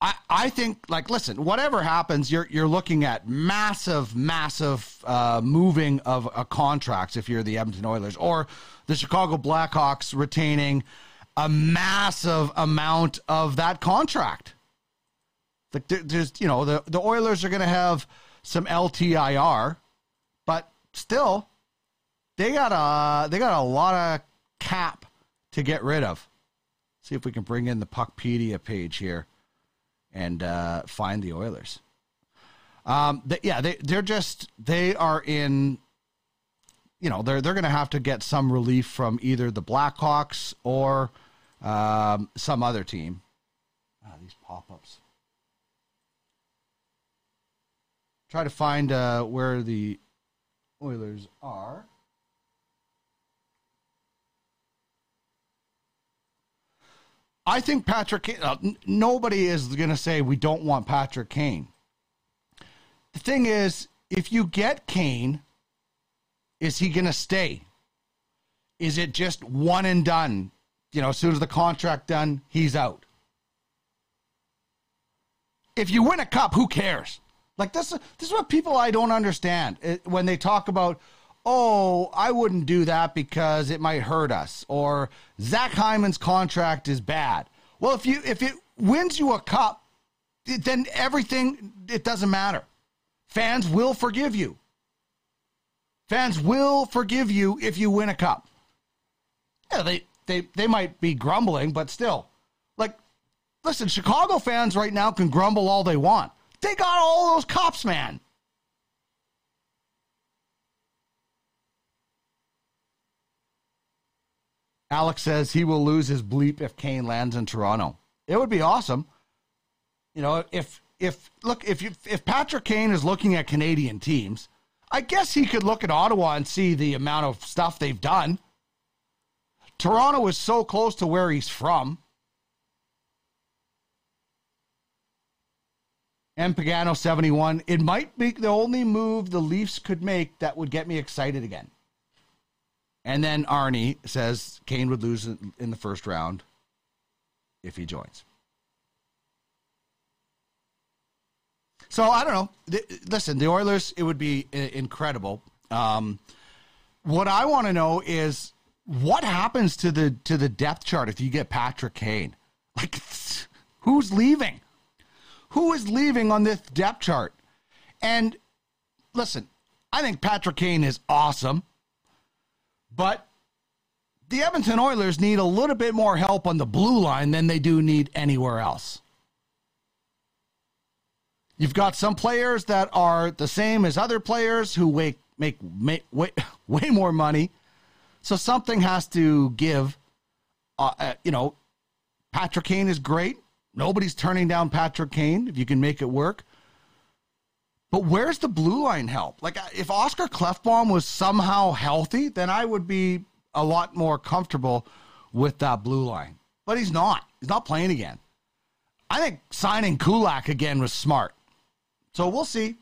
I, I think like listen, whatever happens, you're you're looking at massive, massive uh, moving of uh, contracts if you're the Edmonton Oilers or the Chicago Blackhawks retaining a massive amount of that contract. Like there, there's you know the the Oilers are going to have some LTIR, but still they got a they got a lot of cap to get rid of. See if we can bring in the Puckpedia page here and uh, find the Oilers. Um, they, yeah, they they're just they are in. You know they're they're going to have to get some relief from either the Blackhawks or um, some other team. Ah, these pop ups. Try to find uh, where the Oilers are. I think Patrick. Uh, nobody is going to say we don't want Patrick Kane. The thing is, if you get Kane, is he going to stay? Is it just one and done? You know, as soon as the contract done, he's out. If you win a cup, who cares? Like this, this is what people I don't understand when they talk about. Oh, I wouldn't do that because it might hurt us, or Zach Hyman's contract is bad. Well, if you if it wins you a cup, it- then everything it doesn't matter. Fans will forgive you. Fans will forgive you if you win a cup. Yeah, they they they might be grumbling, but still, like, listen, Chicago fans right now can grumble all they want. They got all those cups, man. Alex says he will lose his bleep if Kane lands in Toronto. It would be awesome. You know, if if look if you if Patrick Kane is looking at Canadian teams, I guess he could look at Ottawa and see the amount of stuff they've done. Toronto is so close to where he's from. M. Pagano 71. It might be the only move the Leafs could make that would get me excited again. And then Arnie says Kane would lose in the first round if he joins. So I don't know. Listen, the Oilers, it would be incredible. Um, what I want to know is what happens to the to the depth chart if you get Patrick Kane? Like, who's leaving? Who is leaving on this depth chart? And listen, I think Patrick Kane is awesome, but the Edmonton Oilers need a little bit more help on the blue line than they do need anywhere else. You've got some players that are the same as other players who make make, make way, way more money. So something has to give. Uh, uh, you know, Patrick Kane is great. Nobody's turning down Patrick Kane if you can make it work. But where's the blue line help? Like, if Oscar Klefbom was somehow healthy, then I would be a lot more comfortable with that blue line. But he's not. He's not playing again. I think signing Kulak again was smart. So we'll see.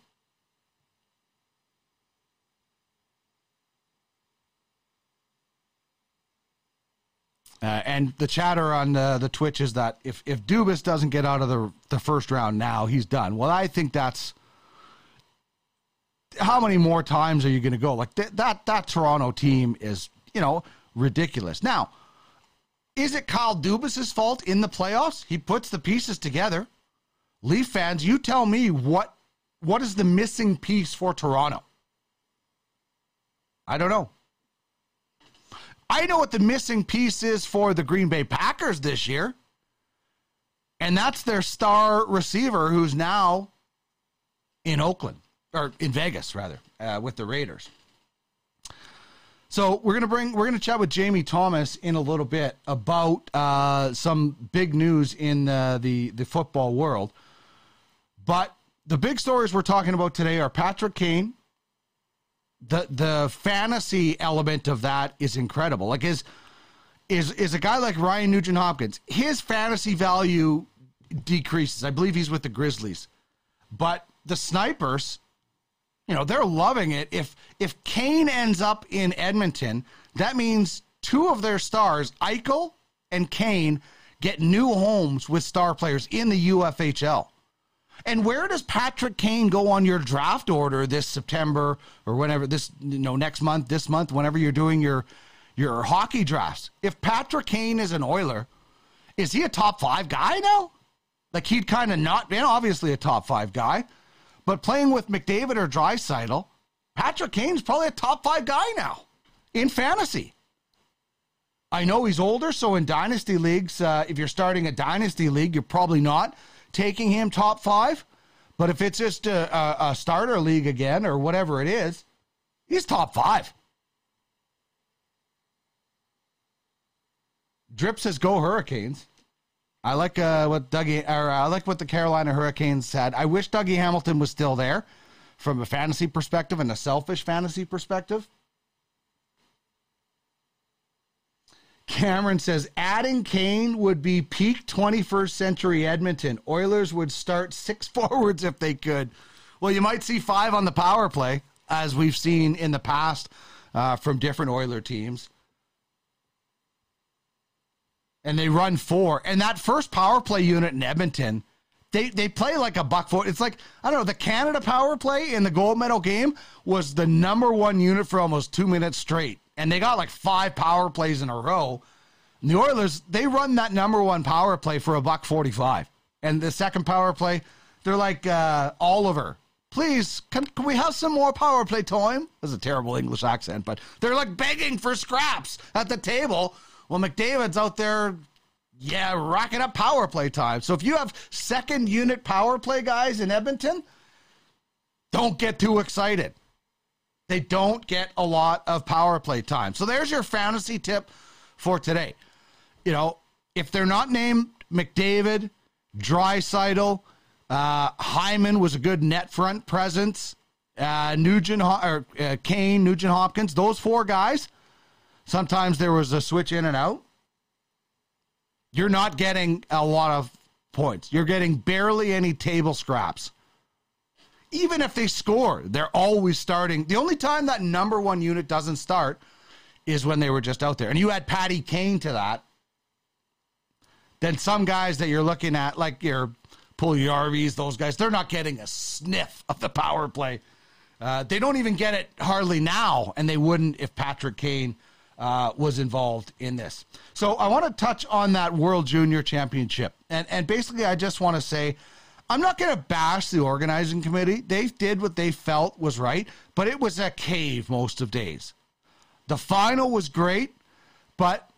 Uh, and the chatter on uh, the Twitch is that if if Dubas doesn't get out of the the first round now, he's done. Well, I think that's how many more times are you going to go? Like th- that that Toronto team is you know ridiculous. Now, is it Kyle Dubas's fault in the playoffs? He puts the pieces together. Leaf fans, you tell me what what is the missing piece for Toronto? I don't know. I know what the missing piece is for the Green Bay Packers this year. And that's their star receiver who's now in Oakland, or in Vegas, rather, uh, with the Raiders. So we're gonna bring we're gonna chat with Jamie Thomas in a little bit about uh, some big news in uh, the the football world. But the big stories we're talking about today are Patrick Kane, the the fantasy element of that is incredible. Like is is is a guy like Ryan Nugent Hopkins, his fantasy value decreases. I believe he's with the Grizzlies. But the snipers, you know, they're loving it. If if Kane ends up in Edmonton, that means two of their stars, Eichel and Kane, get new homes with star players in the UFHL. And where does Patrick Kane go on your draft order this September or whenever this you know next month, this month, whenever you're doing your your hockey drafts? If Patrick Kane is an Oiler, is he a top five guy now? Like he'd kind of not been obviously a top five guy, but playing with McDavid or Draisaitl, Patrick Kane's probably a top five guy now in fantasy. I know he's older, so in dynasty leagues, uh, if you're starting a dynasty league, you're probably not taking him top five. But if it's just a, a, a starter league again or whatever it is, he's top five. Drip says go Hurricanes. I like uh, what Dougie or uh, I like what the Carolina Hurricanes said. I wish Dougie Hamilton was still there from a fantasy perspective and a selfish fantasy perspective. Cameron says adding Kane would be peak 21st century Edmonton. Oilers would start six forwards if they could. Well, you might see five on the power play, as we've seen in the past uh, from different Oiler teams. And they run four. And that first power play unit in Edmonton, they, they play like a buck foot. It's like, I don't know, the Canada power play in the gold medal game was the number one unit for almost two minutes straight and they got like five power plays in a row. And the Oilers, they run that number one power play for a buck 45. And the second power play, they're like uh, Oliver. Please, can, can we have some more power play time? That's a terrible English accent, but they're like begging for scraps at the table. Well, McDavid's out there, yeah, racking up power play time. So if you have second unit power play guys in Edmonton, don't get too excited. They don't get a lot of power play time. So there's your fantasy tip for today. You know, if they're not named McDavid, Draisaitl, uh, Hyman was a good net front presence. Uh, Nugent or uh, Kane, Nugent Hopkins, those four guys. Sometimes there was a switch in and out. You're not getting a lot of points. You're getting barely any table scraps even if they score, they're always starting. The only time that number one unit doesn't start is when they were just out there. And you add Patty Kane to that. Then some guys that you're looking at, like your Puljujarvis, those guys, they're not getting a sniff of the power play. Uh, they don't even get it hardly now, and they wouldn't if Patrick Kane uh, was involved in this. So I want to touch on that World Junior Championship, and and basically I just want to say. I'm not going to bash the organizing committee. They did what they felt was right, but it was a cave most of days. The final was great, but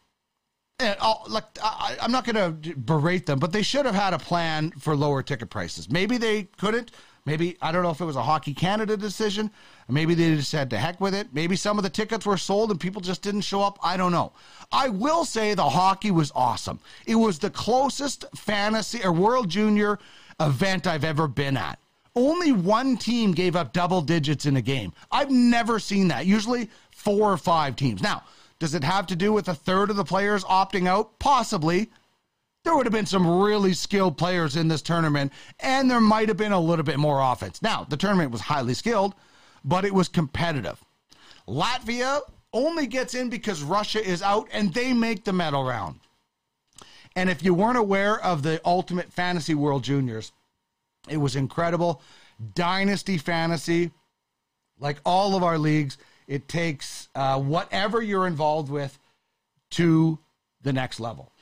and I'll, like I, I'm not going to berate them, but they should have had a plan for lower ticket prices. Maybe they couldn't. Maybe I don't know if it was a Hockey Canada decision. Maybe they just said to heck with it. Maybe some of the tickets were sold and people just didn't show up. I don't know. I will say the hockey was awesome. It was the closest fantasy or World Junior event I've ever been at. Only one team gave up double digits in a game. I've never seen that. Usually four or five teams. Now, does it have to do with a third of the players opting out? Possibly. There would have been some really skilled players in this tournament, and there might have been a little bit more offense. Now, the tournament was highly skilled, but it was competitive. Latvia only gets in because Russia is out and they make the medal round. And if you weren't aware of the Ultimate Fantasy World Juniors, it was incredible. Dynasty Fantasy, like all of our leagues, it takes uh, whatever you're involved with to the next level.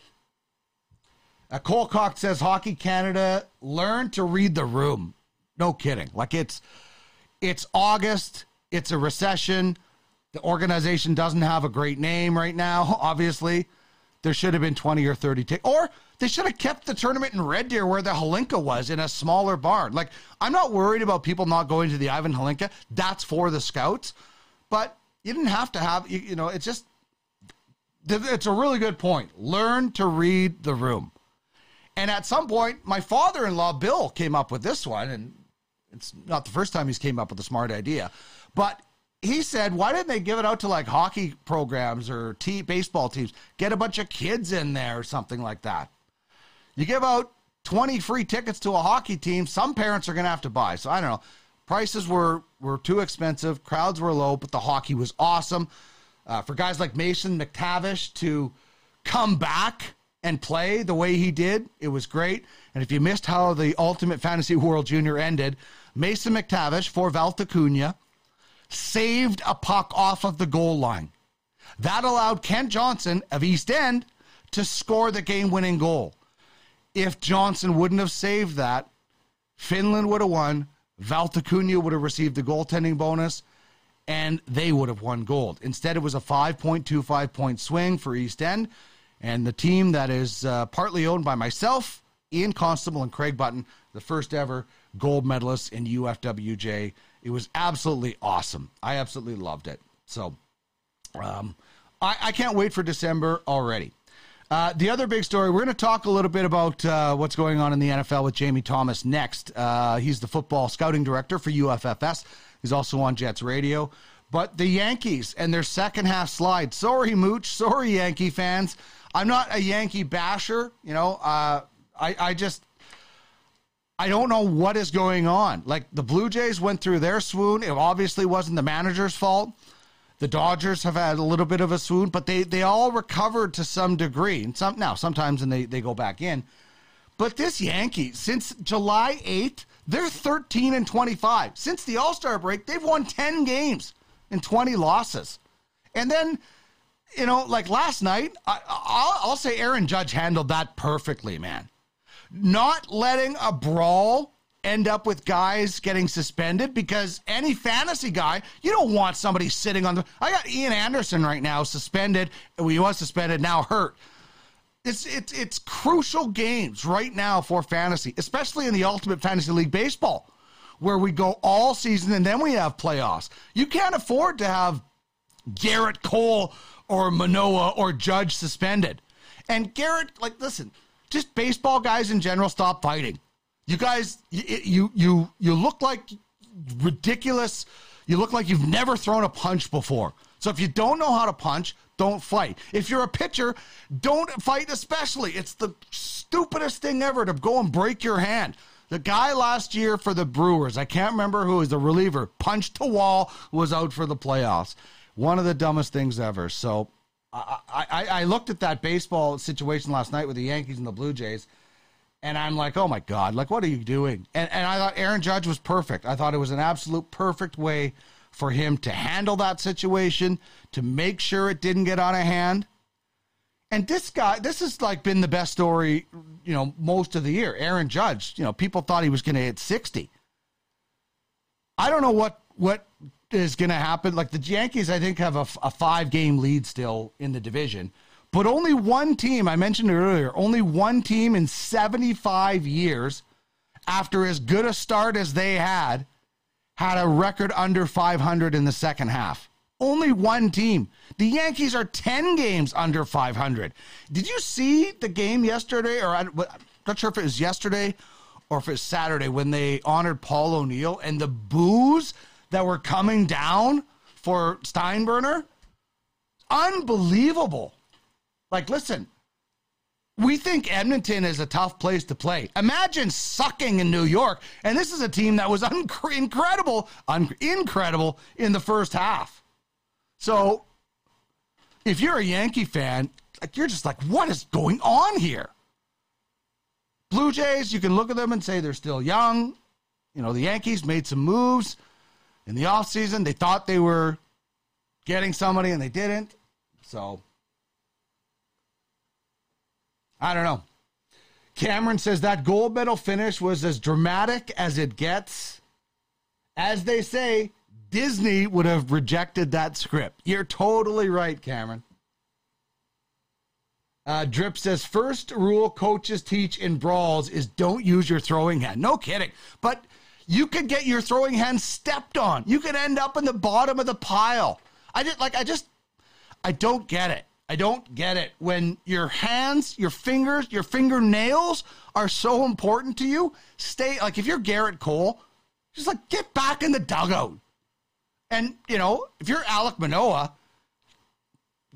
Uh, Colcock says Hockey Canada learn to read the room. No kidding. Like it's it's August. It's a recession. The organization doesn't have a great name right now. Obviously, there should have been twenty or thirty tickets, or they should have kept the tournament in Red Deer where the Hlinka was in a smaller barn. Like I'm not worried about people not going to the Ivan Hlinka. That's for the scouts, but you didn't have to have. You, you know, it's just it's a really good point. Learn to read the room. And at some point, my father in law, Bill, came up with this one. And it's not the first time he's came up with a smart idea. But he said, why didn't they give it out to like hockey programs or baseball teams? Get a bunch of kids in there or something like that. You give out 20 free tickets to a hockey team, some parents are going to have to buy. So I don't know. Prices were, were too expensive, crowds were low, but the hockey was awesome. Uh, for guys like Mason McTavish to come back and play the way he did, it was great. And if you missed how the Ultimate Fantasy World Junior ended, Mason McTavish for Valter Cunha saved a puck off of the goal line. That allowed Kent Johnson of East End to score the game winning goal. If Johnson wouldn't have saved that, Finland would have won, Valter Cunha would have received the goaltending bonus, and they would have won gold. Instead, it was a 5.25 point swing for East End, and the team that is uh, partly owned by myself, Ian Constable, and Craig Button, the first ever gold medalists in UFWJ. It was absolutely awesome. I absolutely loved it. So, um, I, I can't wait for December already. Uh, the other big story, we're going to talk a little bit about uh, what's going on in the NFL with Jamie Thomas next. Uh, he's the football scouting director for UFFS. He's also on Jets Radio. But the Yankees and their second half slide. Sorry, Mooch. Sorry, Yankee fans. I'm not a Yankee basher. You know, uh, I, I just. I don't know what is going on. Like the Blue Jays went through their swoon. It obviously wasn't the manager's fault. The Dodgers have had a little bit of a swoon, but they they all recovered to some degree. And some now sometimes and they, they go back in. But this Yankees, since July 8th, they're 13 and 25. Since the All-Star break, they've won 10 games and 20 losses. And then, you know, like last night, I, I'll, I'll say Aaron Judge handled that perfectly, man. Not letting a brawl end up with guys getting suspended because any fantasy guy, you don't want somebody sitting on the. I got Ian Anderson right now suspended. He was suspended, now hurt. It's it's it's crucial games right now for fantasy, especially in the Ultimate Fantasy League baseball, where we go all season and then we have playoffs. You can't afford to have Gerrit Cole or Manoah or Judge suspended. And Gerrit, like, listen, just baseball guys in general, stop fighting. You guys, you you you, you look like ridiculous. You look like you've never thrown a punch before. So if you don't know how to punch, don't fight. If you're a pitcher, don't fight especially. It's the stupidest thing ever to go and break your hand. The guy last year for the Brewers, I can't remember who was the reliever, punched a wall, was out for the playoffs. One of the dumbest things ever. So I, I, I looked at that baseball situation last night with the Yankees and the Blue Jays, and I'm like, oh my God, like, what are you doing? And, and I thought Aaron Judge was perfect. I thought it was an absolute perfect way for him to handle that situation, to make sure it didn't get out of hand. And this guy, this has like been the best story, you know, most of the year. Aaron Judge, you know, people thought he was going to hit 60. I don't know what what is going to happen. Like the Yankees, I think have a, a five game lead still in the division, but only one team. I mentioned it earlier. Only one team in 75 years, after as good a start as they had, had a record under 500 in the second half. Only one team. The Yankees are 10 games under 500. Did you see the game yesterday? Or I'm not sure if it was yesterday or if it's Saturday when they honored Paul O'Neill and the boos that were coming down for Steinbrenner. Unbelievable. Like, listen, we think Edmonton is a tough place to play. Imagine sucking in New York, and this is a team that was un- incredible, un- incredible in the first half. So if you're a Yankee fan, like you're just like, what is going on here? Blue Jays, you can look at them and say they're still young. You know, the Yankees made some moves in the offseason. They thought they were getting somebody and they didn't. So I don't know. Cameron says that gold medal finish was as dramatic as it gets. As they say, Disney would have rejected that script. You're totally right, Cameron. Uh, Drip says first rule coaches teach in brawls is don't use your throwing hand. No kidding. But you could get your throwing hand stepped on. You could end up in the bottom of the pile. I just like I just I don't get it. I don't get it. When your hands, your fingers, your fingernails are so important to you, stay like if you're Gerrit Cole, just like get back in the dugout. And, you know, if you're Alek Manoah,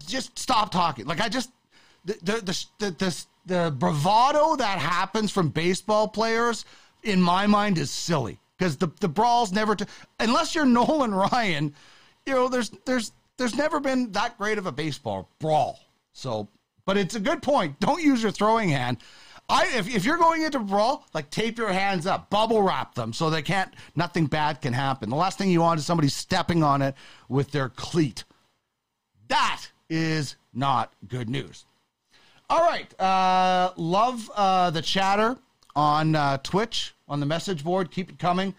just stop talking. Like, I just, the, the, the, the, the bravado that happens from baseball players, in my mind, is silly because the, the brawls never, t- unless you're Nolan Ryan, you know, there's, there's, there's never been that great of a baseball brawl. So, but it's a good point. Don't use your throwing hand. I if, if you're going into brawl, like tape your hands up, bubble wrap them so they can't nothing bad can happen. The last thing you want is somebody stepping on it with their cleat. That is not good news. All right, uh, love uh, the chatter on uh, Twitch on the message board. Keep it coming.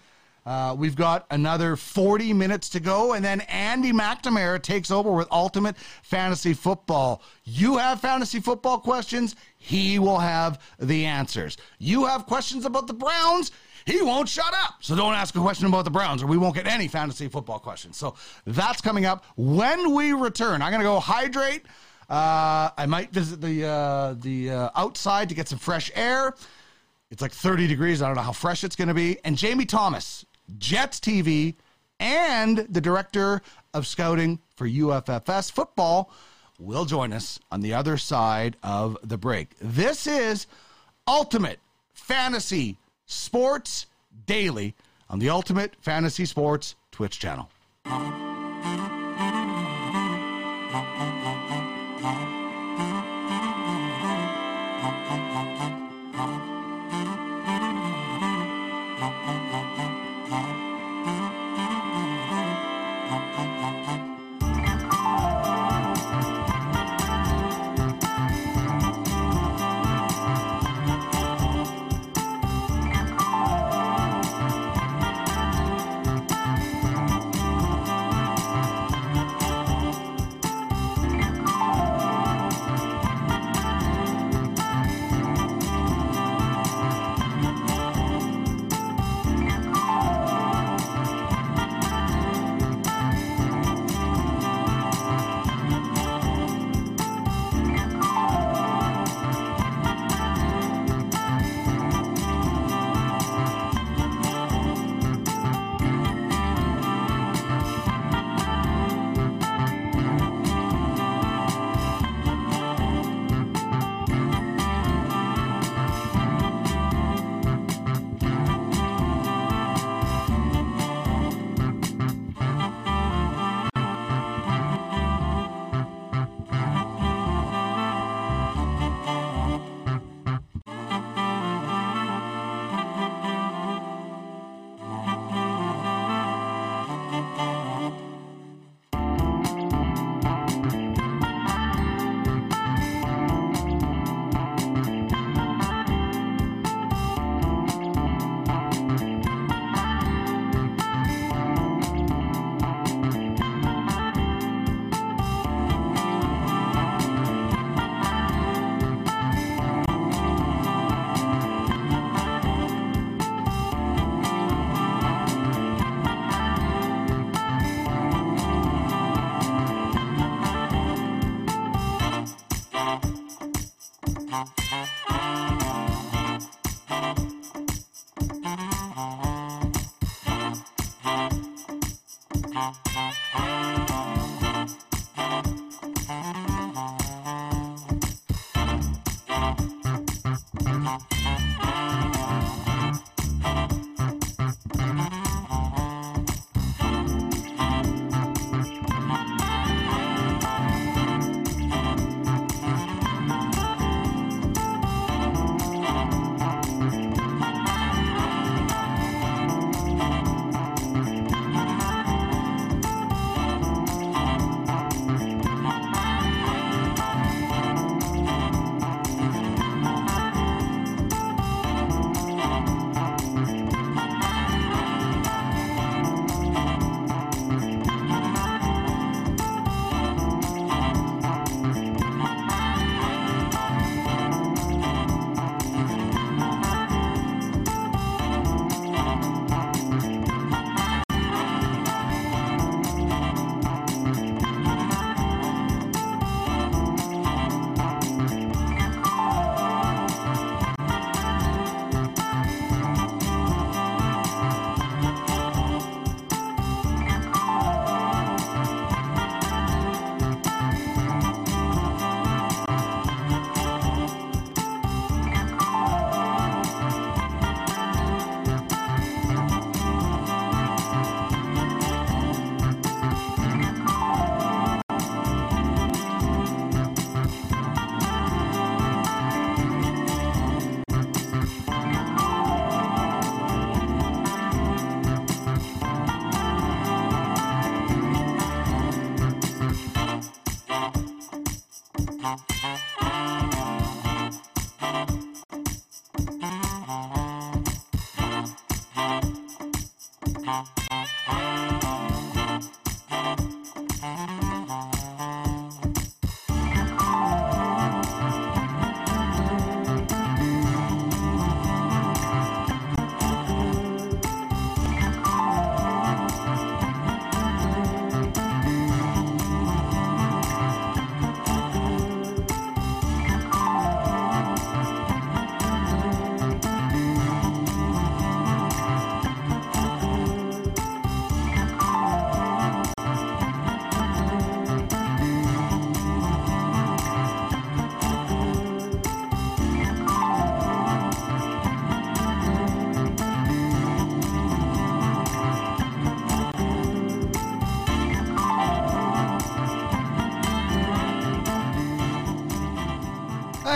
Uh, we've got another 40 minutes to go, and then Andy McNamara takes over with Ultimate Fantasy Football. You have fantasy football questions, he will have the answers. You have questions about the Browns, he won't shut up. So don't ask a question about the Browns, or we won't get any fantasy football questions. So that's coming up when we return. I'm going to go hydrate. Uh, I might visit the uh, the uh, outside to get some fresh air. It's like 30 degrees. I don't know how fresh it's going to be. And Jamie Thomas, Jets TV, and the director of scouting for UFFS football will join us on the other side of the break. This is Ultimate Fantasy Sports Daily on the Ultimate Fantasy Sports Twitch channel.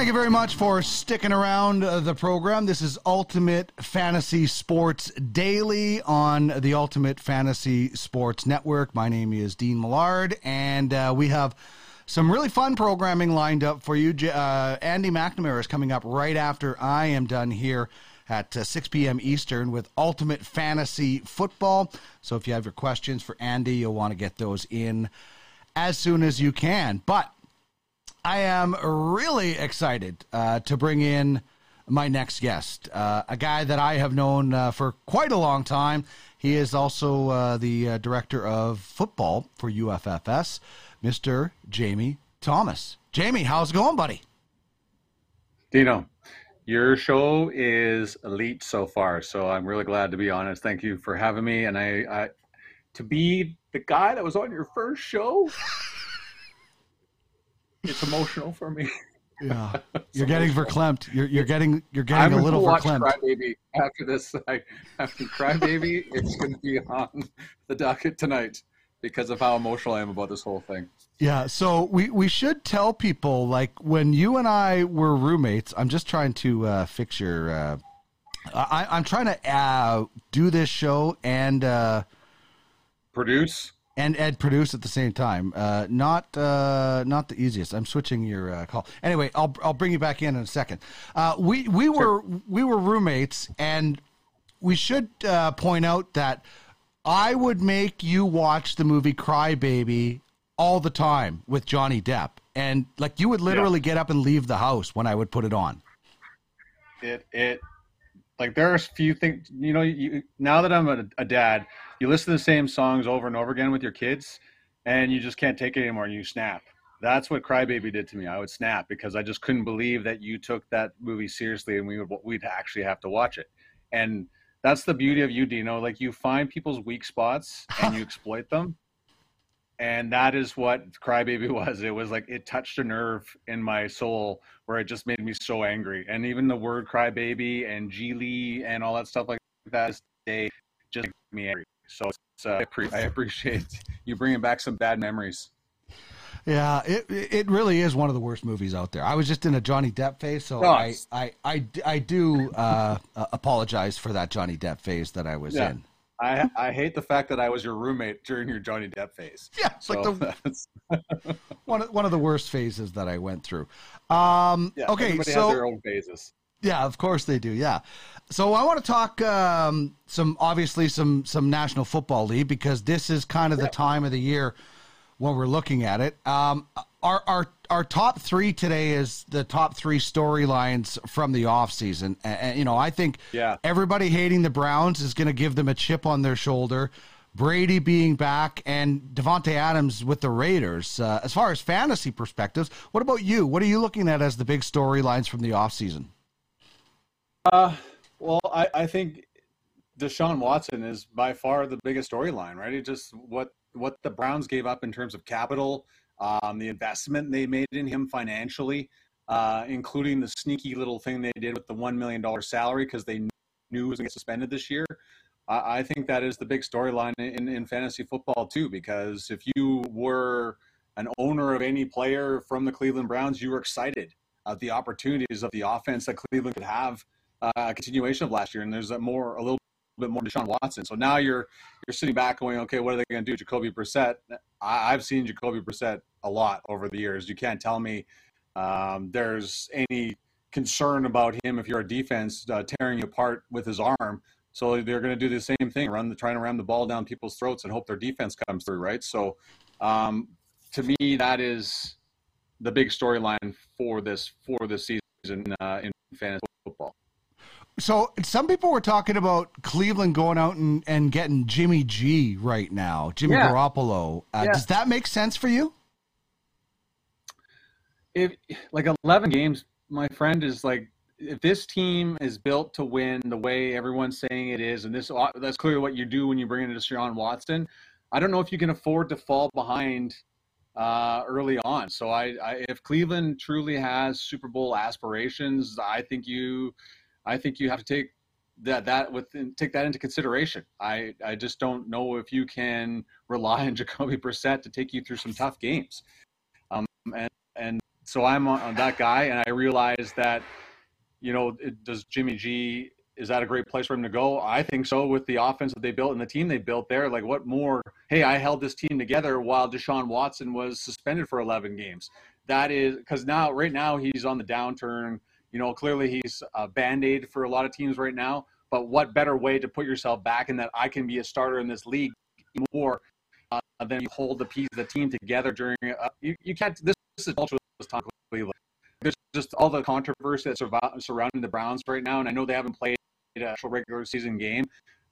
Thank you very much for sticking around uh, the program. This is Ultimate Fantasy Sports Daily on the Ultimate Fantasy Sports Network. My name is Dean Millard, and uh, we have some really fun programming lined up for you. Uh, Andy McNamara is coming up right after I am done here at uh, 6 p.m. Eastern with Ultimate Fantasy Football. So if you have your questions for Andy, you'll want to get those in as soon as you can. But I am really excited uh, to bring in my next guest, uh, a guy that I have known uh, for quite a long time. He is also uh, the uh, director of football for UFFS, Mr. Jamie Thomas. Jamie, how's it going, buddy?
Dino, your show is elite so far, so I'm really glad to be on it. Thank you for having me, and I, I to be the guy that was on your first show. It's emotional for me.
Yeah, you're getting verklempt. You're you're getting you're getting
I'm
a little
watch
verklempt.
Crybaby after this. I, after Crybaby, it's going to be on the docket tonight because of how emotional I am about this whole thing.
Yeah, so we, we should tell people like when you and I were roommates. I'm just trying to uh, fix your. Uh, I, I'm trying to uh, do this show and uh,
Produce.
And and produce at the same time. Uh, not uh, not the easiest. I'm switching your uh, call. Anyway, I'll I'll bring you back in in a second. Uh, we we were we were roommates, and we should uh, point out that I would make you watch the movie Cry Baby all the time with Johnny Depp, and like you would literally get up and leave the house when I would put it on.
it it like there are a few things you know you now that i'm a, a dad you listen to the same songs over and over again with your kids and you just can't take it anymore and you snap that's what crybaby did to me i would snap because i just couldn't believe that you took that movie seriously and we would we'd actually have to watch it and that's the beauty of you, Dino. Like you find people's weak spots and you exploit them. And that is what Crybaby was. It was like it touched a nerve in my soul where it just made me so angry. And even the word Crybaby and Geely and all that stuff like that, they just made me angry. So it's, uh, I, pre- I appreciate you bringing back some bad memories.
Yeah, it it really is one of the worst movies out there. I was just in a Johnny Depp phase, so
Oh,
I, I, I, I do uh, apologize for that Johnny Depp phase that I was
Yeah.
in.
I I hate the fact that I was your roommate during your Johnny Depp phase.
Yeah, it's like the one of, one of the worst phases that I went through. Um,
yeah,
okay,
everybody
so
has their own phases.
Yeah, of course they do. Yeah. So I want to talk um, some obviously some some National Football League because this is kind of the time of the year when we're looking at it. Um, our our our top three today is the top three storylines from the offseason. And, and you know, I think
Yeah.
everybody hating the Browns is going to give them a chip on their shoulder. Brady being back and Davante Adams with the Raiders. Uh, as far as fantasy perspectives, what about you? What are you looking at as the big storylines from the offseason?
Uh, well, I, I think Deshaun Watson is by far the biggest storyline, right? It just what what the Browns gave up in terms of capital, um, the investment they made in him financially, uh, including the sneaky little thing they did with the one million dollar salary because they knew he was going to get suspended this year. I, I think that is the big storyline in, in fantasy football too, because if you were an owner of any player from the Cleveland Browns, you were excited at the opportunities of the offense that Cleveland could have a continuation of last year, and there's a more a little bit more Deshaun Watson. So now you're you're sitting back going, okay, what are they going to do? Jacoby Brissett. I, I've seen Jacoby Brissett a lot over the years. You can't tell me um, there's any concern about him if you're a defense uh, tearing you apart with his arm. So they're going to do the same thing, run the trying to ram the ball down people's throats and hope their defense comes through, right? So um, to me, that is the big storyline for this for this season uh, in fantasy.
So some people were talking about Cleveland going out and, and getting Jimmy G right now, Jimmy
Yeah.
Garoppolo. Uh,
Yeah.
Does that make sense for you?
if like 11 games my friend is like if this team is built to win the way everyone's saying it is and this that's clearly what you do when you bring in Deshaun Watson I don't know if you can afford to fall behind uh, early on so I, I if Cleveland truly has Super Bowl aspirations I think you I think you have to take that that with take that into consideration. I I just don't know if you can rely on Jacoby Brissett to take you through some tough games. Um, and and so I'm on, on that guy, and I realize that you know it, does Jimmy G is that a great place for him to go? I think so. With the offense that they built and the team they built there, like what more? Hey, I held this team together while Deshaun Watson was suspended for 11 games. That is because now, right now, he's on the downturn. You know, clearly he's a band aid for a lot of teams right now. But what better way to put yourself back in that I can be a starter in this league more uh, than you hold the piece the team together during. Uh, you, you can't. This, this is tumultuous time Cleveland. There's just all the controversy that's surrounding the Browns right now, and I know they haven't played an actual regular season game.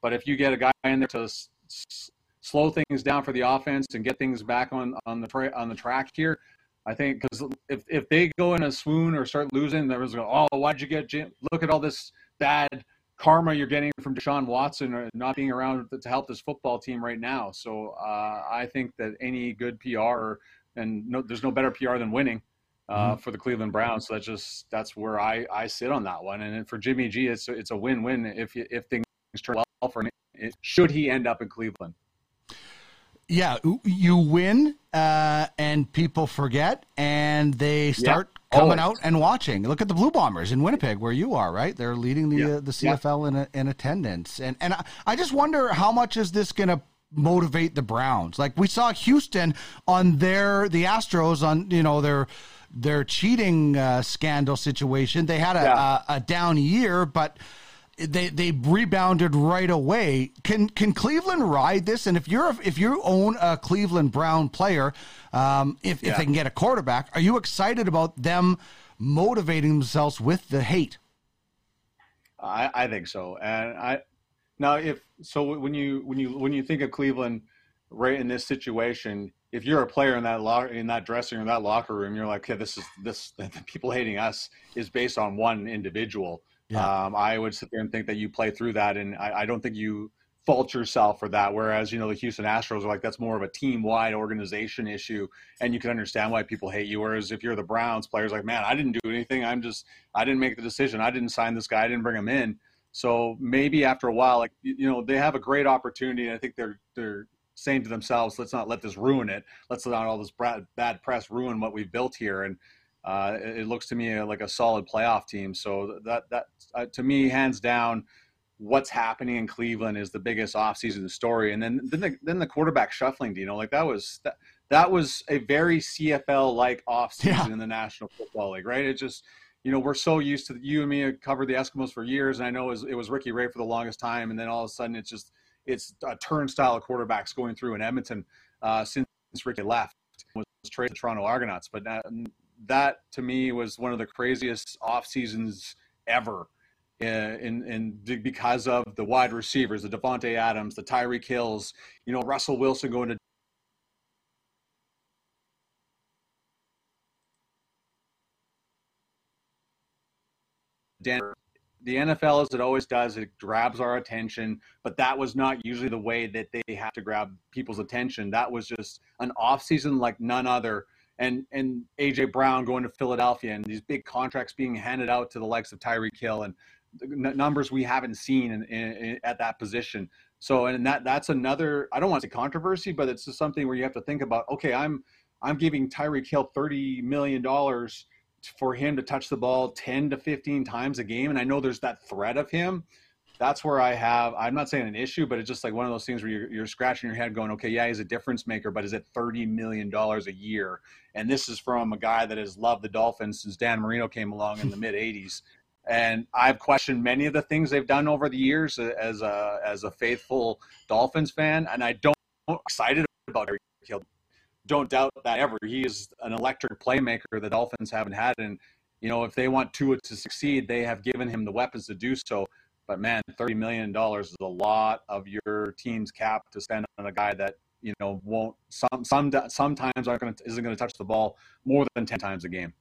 But if you get a guy in there to s- s- slow things down for the offense and get things back on on the tra- on the track here, I think because if if they go in a swoon or start losing, there was oh, why'd you get Jim? Look at all this bad karma you're getting from Deshaun Watson or not being around to help this football team right now. So uh, I think that any good PR and no, there's no better PR than winning. Uh, For the Cleveland Browns, so that's just that's where I, I sit on that one. And for Jimmy G, it's it's a win win if if things turn well for him. It, should he end up in Cleveland?
Yeah, you win, uh, and people forget, and they start coming out and watching. Look at the Blue Bombers in Winnipeg, where you are, right? They're leading the
Yeah.
uh, the
Yeah.
CFL in in attendance, and and I, I just wonder how much is this going to motivate the Browns? Like we saw Houston on their the Astros on you know their their cheating uh, scandal situation. They had a, a, a down year, but they they rebounded right away. Can can Cleveland ride this? And if you're if you own a Cleveland Brown player, um, if if they can get a quarterback, are you excited about them motivating themselves with the hate?
I, I think so. And I now if so when you when you when you think of Cleveland right in this situation, if you're a player in that locker in that dressing room, that locker room, you're like, okay, this is this the people hating us is based on one individual.
Yeah.
Um, I would sit there and think that you play through that, and I, I don't think you fault yourself for that. Whereas, you know, the Houston Astros are like, that's more of a team wide organization issue. And you can understand why people hate you. Whereas if you're the Browns, players like, man, I didn't do anything. I'm just, I didn't make the decision. I didn't sign this guy. I didn't bring him in. So maybe after a while, like, you know, they have a great opportunity. And I think they're, they're, saying to themselves, let's not let this ruin it. Let's not all this bad press ruin what we've built here. And uh, it, looks to me like a solid playoff team. So that that uh, to me, hands down, what's happening in Cleveland is the biggest offseason story. And then then the, then the quarterback shuffling, you know, like that was that, that was a very CFL like offseason yeah. in the National Football League, right? It just you know, we're so used to you and me have covered the Eskimos for years, and I know it was, it was Ricky Ray for the longest time, and then all of a sudden it's just it's a turnstile of quarterbacks going through in Edmonton uh, since Ricky left was traded to Toronto Argonauts. But that, that to me was one of the craziest off seasons ever uh, in, in, in because of the wide receivers, the Davante Adams, the Tyreek Hills, you know, Russell Wilson going to Denver. The NFL, as it always does, it grabs our attention, but that was not usually the way that they have to grab people's attention. That was just an off season like none other and and AJ Brown going to Philadelphia and these big contracts being handed out to the likes of Tyreek Hill and numbers we haven't seen in, in, in, at that position. So and that that's another I don't want to say controversy, but it's just something where you have to think about. Okay, I'm I'm giving Tyreek Hill thirty million dollars for him to touch the ball ten to fifteen times a game, and I know there's that threat of him that's where I have, I'm not saying an issue, but it's just like one of those things where you're, you're scratching your head going, okay, yeah, he's a difference maker, but is it $30 million a year? And this is from a guy that has loved the Dolphins since Dan Marino came along in the mid 80s. And I've questioned many of the things they've done over the years uh, as a, as a faithful Dolphins fan. And I don't excited about Tyreek Hill. Don't doubt that ever. He is an electric playmaker the Dolphins haven't had. And, you know, if they want Tua to succeed, they have given him the weapons to do so. But man, thirty million dollars is a lot of your team's cap to spend on a guy that you know won't some some sometimes aren't going to isn't going to touch the ball more than ten times a game.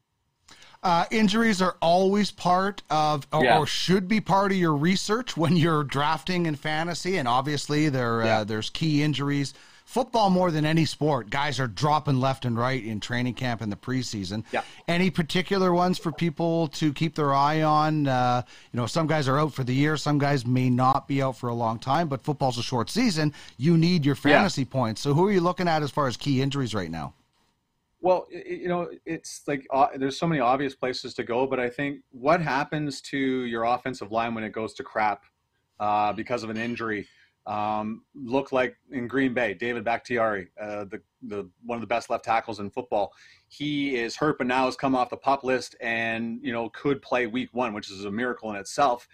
Uh, injuries are always part of, or, yeah. or, should be part of your research when you're drafting in fantasy, and obviously there uh, there's key injuries football more than any sport, guys are dropping left and right in training camp in the preseason.
Yeah.
Any particular ones for people to keep their eye on? Uh, you know, some guys are out for the year, some guys may not be out for a long time, but football's a short season. You need your fantasy yeah. points. So who are you looking at as far as key injuries right now?
Well, you know, it's like uh, there's so many obvious places to go, but I think what happens to your offensive line when it goes to crap uh, because of an injury um, look like in Green Bay, David Bakhtiari, uh, the, the one of the best left tackles in football. He is hurt, but now has come off the pup list and you know could play Week One, which is a miracle in itself.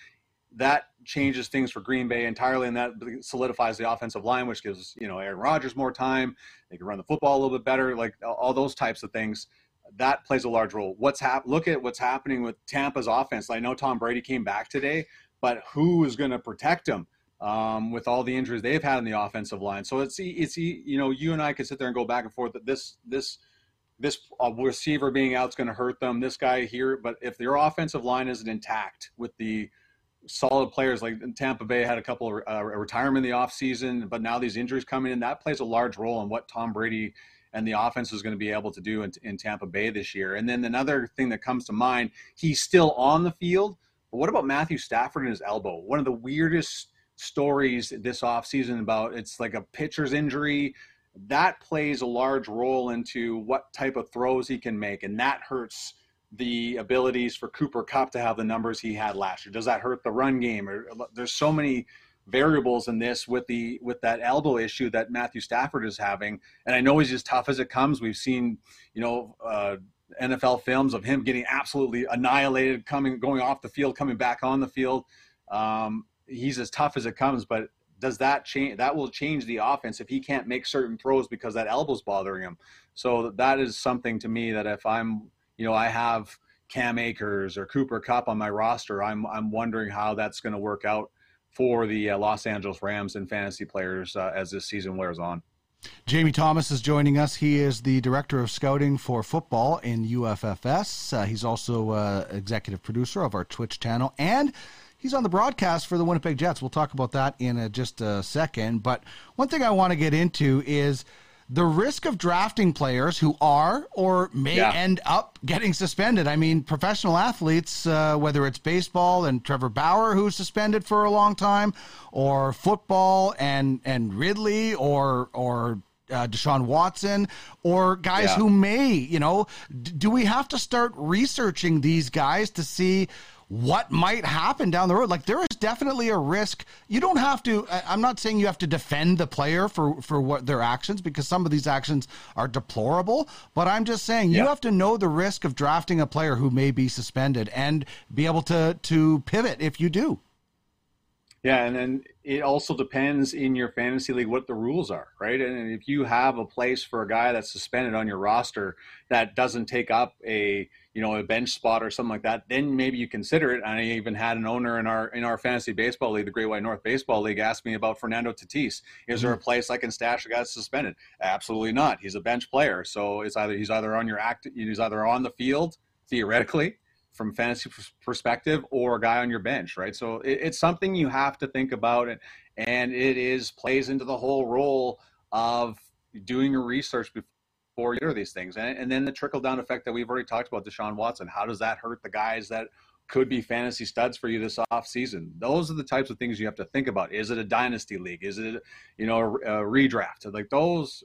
That changes things for Green Bay entirely, and that solidifies the offensive line, which gives you know Aaron Rodgers more time. They can run the football a little bit better, like all those types of things. That plays a large role. What's hap- Look at what's happening with Tampa's offense. I know Tom Brady came back today, but who is going to protect him? Um, with all the injuries they've had in the offensive line. So it's it's you know you and I could sit there and go back and forth that this this this uh, receiver being out is going to hurt them. This guy here, but if their offensive line isn't intact with the solid players like Tampa Bay had a couple of uh, retirement in the offseason, but now these injuries coming in, that plays a large role in what Tom Brady and the offense is going to be able to do in, in Tampa Bay this year. And then another thing that comes to mind, he's still on the field, but what about Matthew Stafford and his elbow? One of the weirdest stories this offseason about it's like a pitcher's injury that plays a large role into what type of throws he can make and that hurts the abilities for Cooper Kupp to have the numbers he had last year. Does that hurt the run game? Or there's so many variables in this with the with that elbow issue that Matthew Stafford is having and I know he's as tough as it comes. We've seen you know uh, NFL films of him getting absolutely annihilated coming going off the field coming back on the field. Um, he's as tough as it comes, but does that change? That will change the offense if he can't make certain throws because that elbow's bothering him. So that is something to me that if I'm, you know, I have Cam Akers or Cooper Kupp on my roster, I'm I'm wondering how that's going to work out for the uh, Los Angeles Rams and fantasy players uh, as this season wears on.
Jamie Thomas is joining us. He is the director of scouting for football in UFFS. Uh, he's also uh, executive producer of our Twitch channel, and he's on the broadcast for the Winnipeg Jets. We'll talk about that in a, just a second. But one thing I want to get into is the risk of drafting players who are or may
Yeah.
end up getting suspended. I mean, professional athletes, uh, whether it's baseball and Trevor Bauer, who's suspended for a long time, or football and and Ridley, or or uh, Deshaun Watson, or guys
Yeah.
who may, you know, d- do we have to start researching these guys to see? What might happen down the road. Like there is definitely a risk. You don't have to. I'm not saying you have to defend the player for for what their actions because some of these actions are deplorable. But I'm just saying you have to know the risk of drafting a player who may be suspended and be able to to pivot if you do.
Yeah, and then it also depends in your fantasy league what the rules are, right? And if you have a place for a guy that's suspended on your roster that doesn't take up a you know a bench spot or something like that, then maybe you consider it. And I even had an owner in our in our fantasy baseball league, the Great White North Baseball League, ask me about Fernando Tatis. Is there a mm-hmm. place I can stash a guy suspended? Absolutely not. He's a bench player, so it's either he's either on your act, he's either on the field theoretically from fantasy perspective or a guy on your bench, right? So it, it's something you have to think about, and and it is plays into the whole role of doing your research you do these things, and, and then the trickle down effect that we've already talked about, Deshaun Watson. How does that hurt the guys that could be fantasy studs for you this off season? Those are the types of things you have to think about. Is it a dynasty league? Is it you know a, a redraft? Like those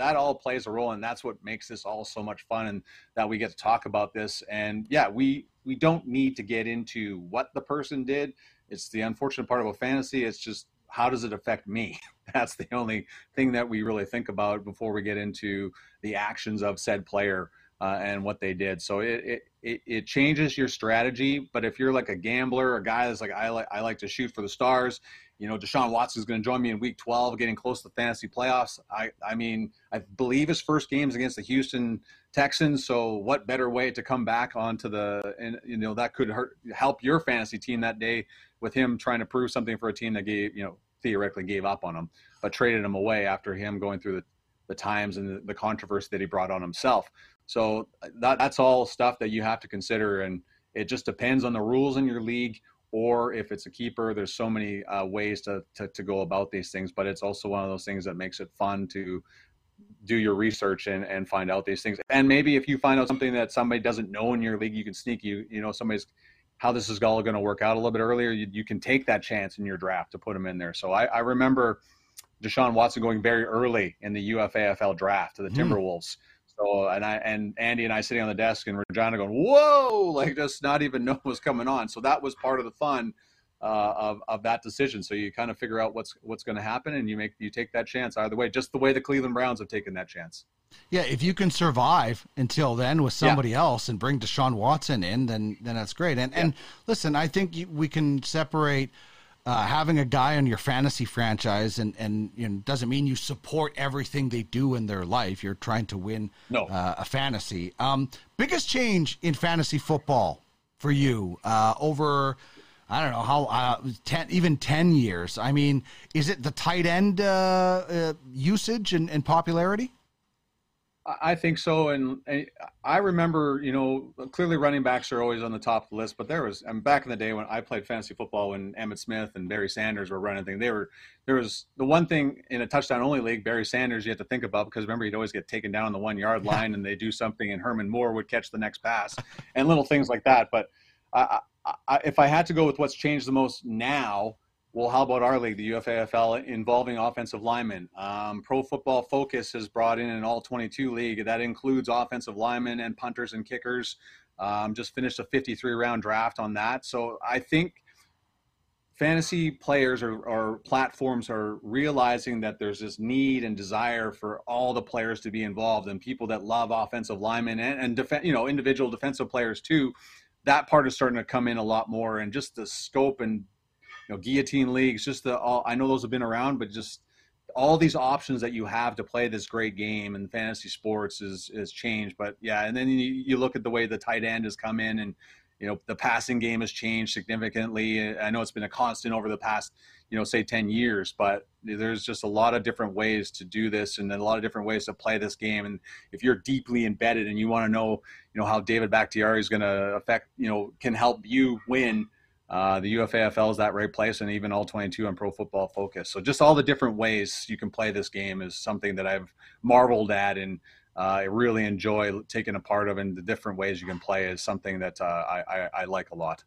that all plays a role and that's what makes this all so much fun and that we get to talk about this and yeah we we don't need to get into what the person did it's the unfortunate part about fantasy it's just how does it affect me that's the only thing that we really think about before we get into the actions of said player uh, and what they did so it, it it changes your strategy but if you're like a gambler a guy that's like i like i like to shoot for the stars you know, Deshaun Watson is going to join me in Week 12, getting close to the fantasy playoffs. I, I mean, I believe his first game is against the Houston Texans. So, what better way to come back onto the, and you know, that could hurt, help your fantasy team that day with him trying to prove something for a team that gave, you know, theoretically gave up on him, but traded him away after him going through the, the times and the, the controversy that he brought on himself. So that that's all stuff that you have to consider, and it just depends on the rules in your league or if it's a keeper there's so many uh, ways to, to, to go about these things but it's also one of those things that makes it fun to do your research and, and find out these things and maybe if you find out something that somebody doesn't know in your league you can sneak you you know somebody's how this is all going to work out a little bit earlier you, you can take that chance in your draft to put him in there so i, I remember deshaun watson going very early in the ufafl draft to the
Hmm.
timberwolves so and I and Andy and I sitting on the desk and Regina going, "Whoa!" Like just not even know what was coming on. So that was part of the fun uh, of of that decision. So you kind of figure out what's what's going to happen, and you make you take that chance either way. Just the way the Cleveland Browns have taken that chance.
Yeah, if you can survive until then with
Yeah.
somebody else and bring Deshaun Watson in, then then that's great. And and listen, I think you, we can separate uh, having a guy on your fantasy franchise, and and you know, doesn't mean you support everything they do in their life. You're trying to win
No.
uh, a fantasy. Um, biggest change in fantasy football for you uh, over. I don't know how uh, ten, even ten years. I mean, is it the tight end uh, uh, usage and, and popularity?
I think so, and I- I remember, you know, clearly running backs are always on the top of the list. But there was, and back in the day when I played fantasy football, when Emmitt Smith and Barry Sanders were running things, they were there was the one thing in a touchdown only league, Barry Sanders, you had to think about because remember he'd always get taken down on the one yard line, and they do something, and Herman Moore would catch the next pass, and little things like that. But I, I, if I had to go with what's changed the most now, well, how about our league, the UFAFL, involving offensive linemen? Um, Pro Football Focus has brought in an all 22 league that includes offensive linemen and punters and kickers. Um, just finished a 53 round draft on that. So I think fantasy players or, or platforms are realizing that there's this need and desire for all the players to be involved and people that love offensive linemen and, and you know individual defensive players too that part is starting to come in a lot more and just the scope and you know guillotine leagues just the all i know those have been around but just all these options that you have to play this great game and fantasy sports is is changed but yeah and then you, you look at the way the tight end has come in and you know the passing game has changed significantly. I know it's been a constant over the past you know say 10 years but there's just a lot of different ways to do this and a lot of different ways to play this game and if you're deeply embedded and you want to know you know how david bakhtiari is going to affect you know can help you win uh, the UFAFL is that right place, and even all 22 on Pro Football Focus. So just all the different ways you can play this game is something that I've marveled at and uh, I really enjoy taking a part of. And the different ways you can play is something that uh, I, I, I like a lot.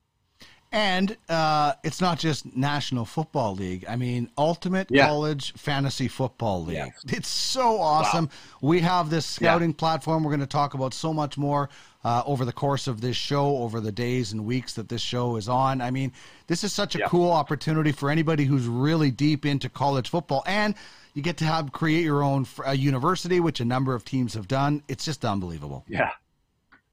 And uh, it's not just National Football League. I mean, Ultimate
Yeah.
College Fantasy Football League.
Yeah.
It's so awesome. We have this scouting platform. We're going to talk about so much more uh, over the course of this show, over the days and weeks that this show is on. I mean, this is such a
Yeah.
cool opportunity for anybody who's really deep into college football. And you get to have create your own uh, university, which a number of teams have done. It's just unbelievable.
Yeah.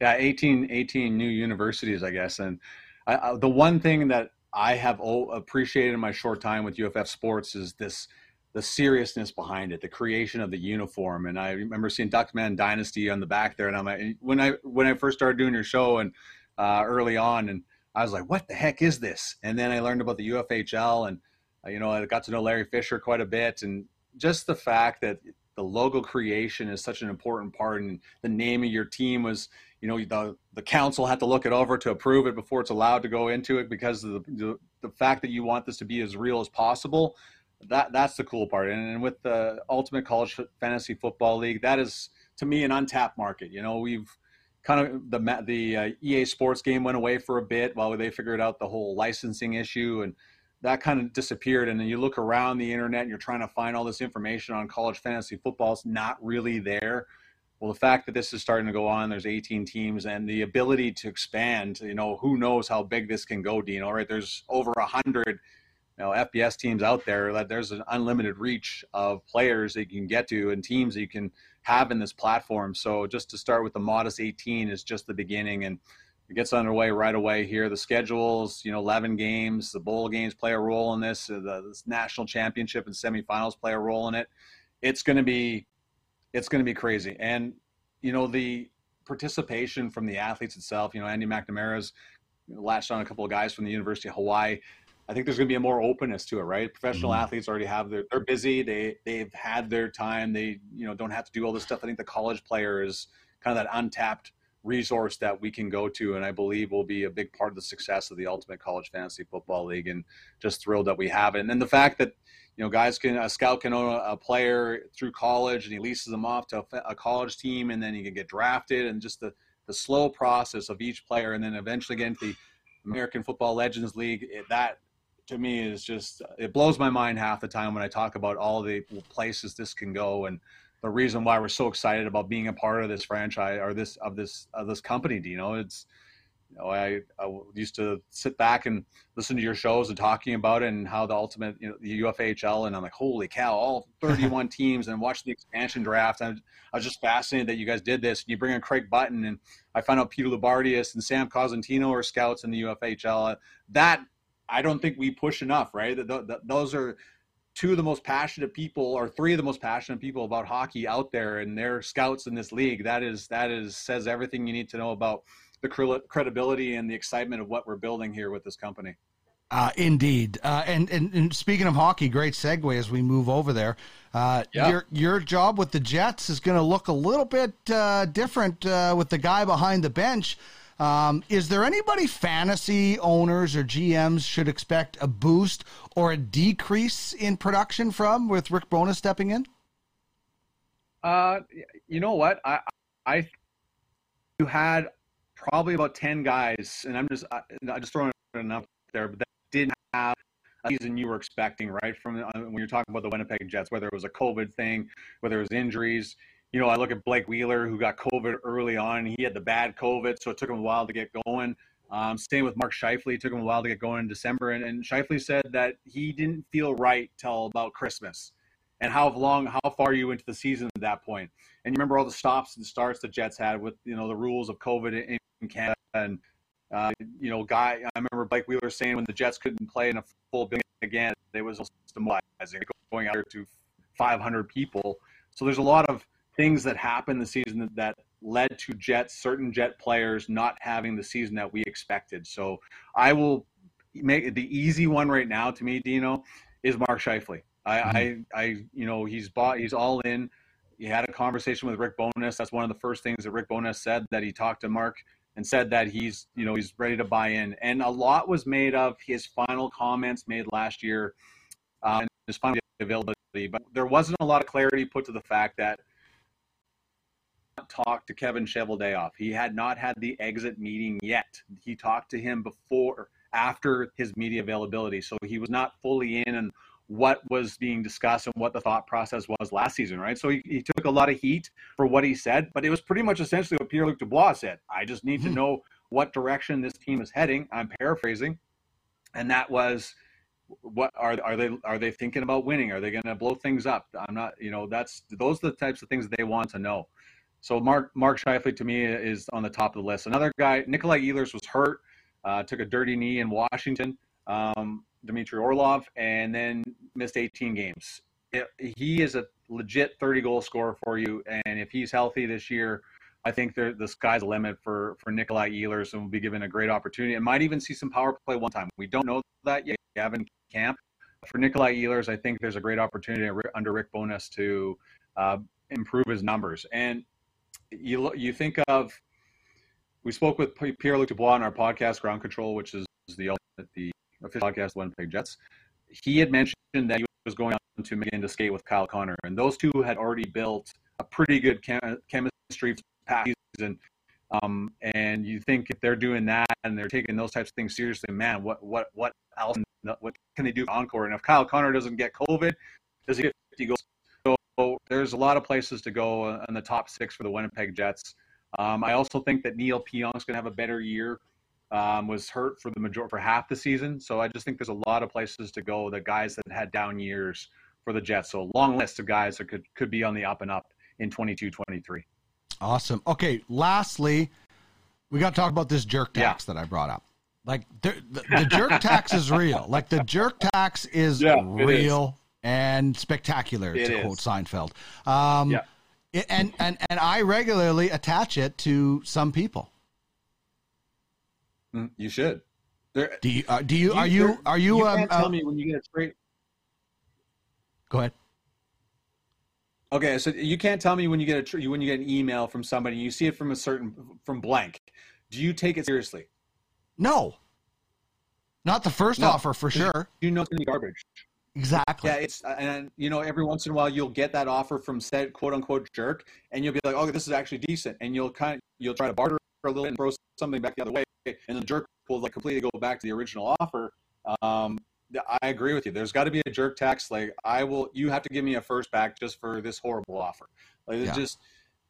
Yeah, 18, 18 new universities, I guess. And I, I, the one thing that I have appreciated in my short time with UFF Sports is this the seriousness behind it, the creation of the uniform. And I remember seeing Duckman Dynasty on the back there, and I'm like, when I when I first started doing your show and uh, early on, and I was like, what the heck is this? And then I learned about the UFHL, and uh, you know, I got to know Larry Fisher quite a bit, and just the fact that the logo creation is such an important part, and the name of your team was you know the the council had to look it over to approve it before it's allowed to go into it because of the the, the fact that you want this to be as real as possible. That that's the cool part. And, and with the ultimate college fantasy football league that is to me an untapped market. You know we've kind of the the uh, EA Sports game went away for a bit while they figured out the whole licensing issue and that kind of disappeared and then you look around the internet and you're trying to find all this information on college fantasy football it's not really there. Well the fact that this is starting to go on there's 18 teams and the ability to expand you know who knows how big this can go dean all right? There's over a hundred you know fbs teams out there that there's an unlimited reach of players that you can get to and teams that you can have in this platform. So just to start with the modest 18 is just the beginning and it gets underway right away here the schedules you know 11 games the bowl games play a role in this uh, the this national championship and semifinals play a role in it it's going to be it's going to be crazy. And you know the participation from the athletes itself. You know Andy McNamara's latched on a couple of guys from the University of Hawaii. I think there's going to be a more openness to it, right? Professional athletes already have their they're busy. They they've had their time. They you know don't have to do all this stuff. I think the college player is kind of that untapped resource that we can go to and I believe will be a big part of the success of the Ultimate College Fantasy Football League and just thrilled that we have it. And then the fact that you know guys can a scout can own a, player through college and he leases them off to a, a college team and then he can get drafted and just the the slow process of each player and then eventually get into the American Football Legends League it, that to me is just it blows my mind half the time when I talk about all the places this can go and the reason why we're so excited about being a part of this franchise or this of this of this company. You know, it's you know I, I used to sit back and listen to your shows and talking about it and how the ultimate you know the UFHL and I'm like holy cow all 31 teams and watch the expansion draft and I was just fascinated that you guys did this. and You bring in Craig Button and I found out Peter Loubardias and Sam Cosentino are scouts in the UFHL. That I don't think we push enough, right? Th- th- those are two of the most passionate people or three of the most passionate people about hockey out there and they're scouts in this league that is that is says everything you need to know about the credibility and the excitement of what we're building here with this company
Uh, indeed. Uh, and, and and speaking of hockey, great segue as we move over there. Uh,
Yeah.
Your your job with the Jets is going to look a little bit uh, different uh, with the guy behind the bench. Um, is there anybody fantasy owners or GMs should expect a boost or a decrease in production from with Rick Bowness stepping in?
Uh, you know what? I, I, you had probably about ten guys, and I'm just, I, just throwing it up there, but that didn't have a season you were expecting, right? From when you're talking about the Winnipeg Jets, whether it was a COVID thing, whether it was injuries. You know, I look at Blake Wheeler, who got COVID early on. He had the bad COVID, so it took him a while to get going. Um, same with Mark Scheifele. It took him a while to get going in December. And, and Scheifele said that he didn't feel right till about Christmas. And how long, how far you into the season at that point? And you remember all the stops and starts the Jets had with, you know, the rules of COVID in, in Canada. And, uh, you know, guy, I remember Blake Wheeler saying when the Jets couldn't play in a full building again, it was demoralizing, going out there to 500 people. So there's a lot of things that happened the season that, led to Jets, certain Jet players not having the season that we expected. So I will make the easy one right now to me, Dino, is Mark Scheifele. I,
Mhm.
I, I, you know, he's bought, he's all in. He had a conversation with Rick Bowness. That's one of the first things that Rick Bowness said that he talked to Mark and said that he's, you know, he's ready to buy in. And a lot was made of his final comments made last year, um, his final availability. But there wasn't a lot of clarity put to the fact that talked to Kevin Cheveldayoff. He had not had the exit meeting yet. He talked to him before, after his media availability. So he was not fully in and what was being discussed and what the thought process was last season, right? So he, he took a lot of heat for what he said, but it was pretty much essentially what Pierre Luc Dubois said. I just need to
Mhm.
know what direction this team is heading. I'm paraphrasing. And that was what are are they are they thinking about winning? Are they going to blow things up? I'm not, you know, that's those are the types of things they want to know. So Mark Mark Scheifele to me is on the top of the list. Another guy, Nikolai Ehlers was hurt, uh, took a dirty knee in Washington. Um, Dmitry Orlov, and then missed 18 games. It, he is a legit 30 goal scorer for you, and if he's healthy this year, I think the sky's the limit for for Nikolai Ehlers, and will be given a great opportunity. And might even see some power play one time. We don't know that yet. Gavin Camp. For Nikolai Ehlers, I think there's a great opportunity under Rick Bowness to uh, improve his numbers. And you you think of we spoke with Pierre Luc Dubois on our podcast Ground Control, which is the the official podcast One Winnipeg Jets. He had mentioned that he was going on to begin to skate with Kyle Connor, and those two had already built a pretty good chem- chemistry past season. Um, and you think if they're doing that and they're taking those types of things seriously, man, what what what else? What can they do encore? And if Kyle Connor doesn't get COVID, does he get 50 goals? So there's a lot of places to go in the top six for the Winnipeg Jets. Um, I also think that Neal Pionk's going to have a better year. Um, was hurt for the major for half the season, so I just think there's a lot of places to go. The guys that had down years for the Jets, so a long list of guys that could could be on the up and up in 22-23.
Awesome. Okay. Lastly, we got to talk about this jerk tax that I brought up. Like the, the, jerk tax is real. Like the jerk tax is
Yeah,
real and spectacular.
It
to
is.
quote Seinfeld. Um,
Yeah.
it- and and and I regularly attach it to some people.
Mm, You should. There,
Do you? Uh, do you?
You-
Are you? Are you?
you
um,
can't
uh,
tell me when you get a trade.
Go ahead.
Okay, so you can't tell me when you get a when you get an email from somebody, you see it from a certain from blank. Do you take it seriously?
No. Not the first
No.
offer for sure.
You know it's gonna be garbage.
Exactly.
Yeah, it's and you know every once in a while you'll get that offer from said quote unquote jerk, and you'll be like, oh, this is actually decent, and you'll kind of you'll try to barter for a little and throw something back the other way, and the jerk will like completely go back to the original offer. Um, I agree with you. There's got to be a jerk tax. Like I will, you have to give me a first back just for this horrible offer. Like it's
Yeah.
just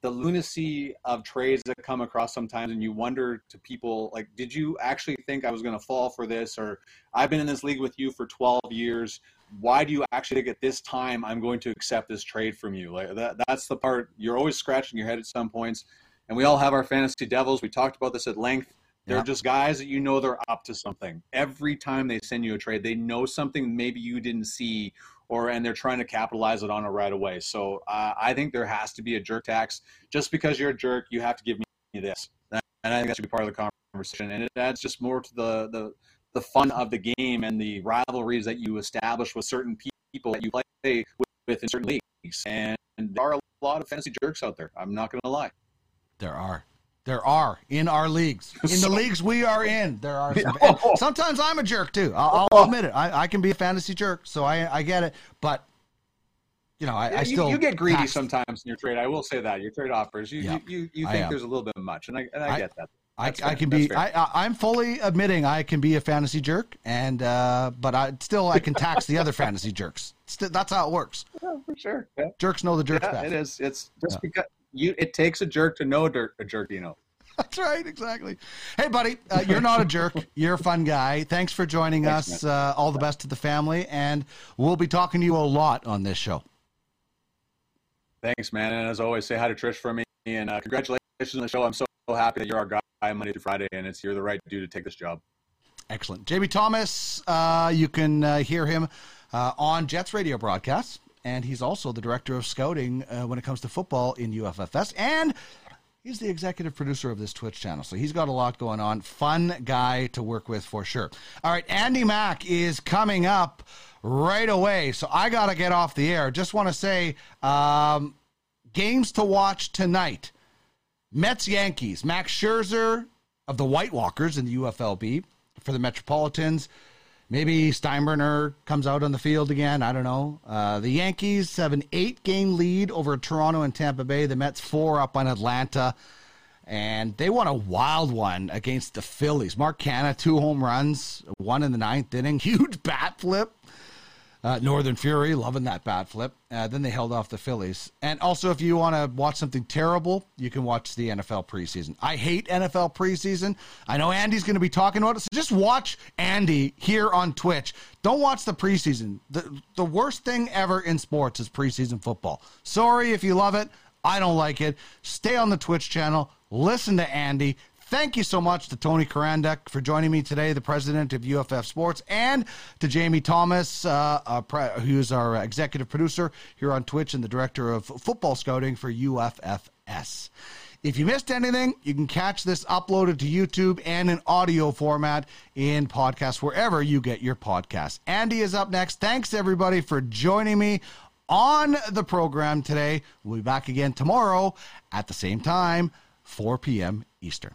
the lunacy of trades that come across sometimes, and you wonder to people like, did you actually think I was going to fall for this? Or I've been in this league with you for 12 years. Why do you actually think at this time I'm going to accept this trade from you? Like that, that's the part you're always scratching your head at some points. And we all have our fantasy devils. We talked about this at length. They're
Yeah.
just guys that you know they're up to something. Every time they send you a trade, they know something maybe you didn't see, or and they're trying to capitalize it on it right away. So uh, I think there has to be a jerk tax. Just because you're a jerk, you have to give me this, and I think that should be part of the conversation. And it adds just more to the the the fun of the game and the rivalries that you establish with certain people that you play with in certain leagues. And there are a lot of fantasy jerks out there. I'm not going to lie.
There are. There are in our leagues, in the leagues we are in. There are. Some,
Oh.
sometimes I'm a jerk too. I'll, I'll oh. admit it. I, I can be a fantasy jerk, so I I get it. But you know, I, I
you,
still
you get greedy
tax-
sometimes in your trade. I will say that your trade offers, you
Yeah,
you, you, you think there's a little bit much, and I and I- get that.
I, I can
That's
be. I, I, I'm fully admitting I can be a fantasy jerk, and uh, but I still I can tax the other fantasy jerks. Still, that's how it works.
Yeah, for sure. Yeah,
Jerks know the jerks
yeah
best.
it is. It's just
Yeah.
because you. It takes a jerk to know a, dirt, a jerk. You know.
That's right, exactly. Hey, buddy, uh, you're not a jerk. You're a fun guy. Thanks for joining
Thanks,
us. Uh, all the best to the family, and we'll be talking to you a lot on this show.
Thanks, man. And as always, say hi to Trish for me, and uh, congratulations on the show. I'm so happy that you're our guy Monday through Friday, and it's you're the right dude to take this job.
Excellent. JB Thomas, uh, you can uh, hear him uh, on Jets radio broadcasts, and he's also the director of scouting uh, when it comes to football in UFFS. And He's the executive producer of this Twitch channel, so he's got a lot going on. Fun guy to work with for sure. All right, Andy Mack is coming up right away, so I got to get off the air. Just want to say um, games to watch tonight Mets Yankees. Max Scherzer of the White Walkers in the UFLB for the Metropolitans. Maybe Steinbrenner comes out on the field again. I don't know. Uh, the Yankees have an eight game lead over Toronto and Tampa Bay. The Mets four up on Atlanta. And they won a wild one against the Phillies. Mark Canha, two home runs, one in the ninth inning. Huge bat flip. Uh, Northern Fury, loving that bat flip. Uh, then they held off the Phillies. And also, if you want to watch something terrible, you can watch the NFL preseason. I hate NFL preseason. I know Andy's going to be talking about it, so just watch Andy here on Twitch. Don't watch the preseason. The, the worst thing ever in sports is preseason football. Sorry if you love it. I don't like it. Stay on the Twitch channel. Listen to Andy. Thank you so much to Tony Charanduk for joining me today, the president of UFF Sports, and to Jamie Thomas, uh, uh, pre- who's our executive producer here on Twitch and the director of football scouting for UFFS. If you missed anything, you can catch this uploaded to YouTube and in audio format in podcast wherever you get your podcasts. Andy is up next. Thanks everybody for joining me on the program today. We'll be back again tomorrow at the same time, 4 p.m. Eastern.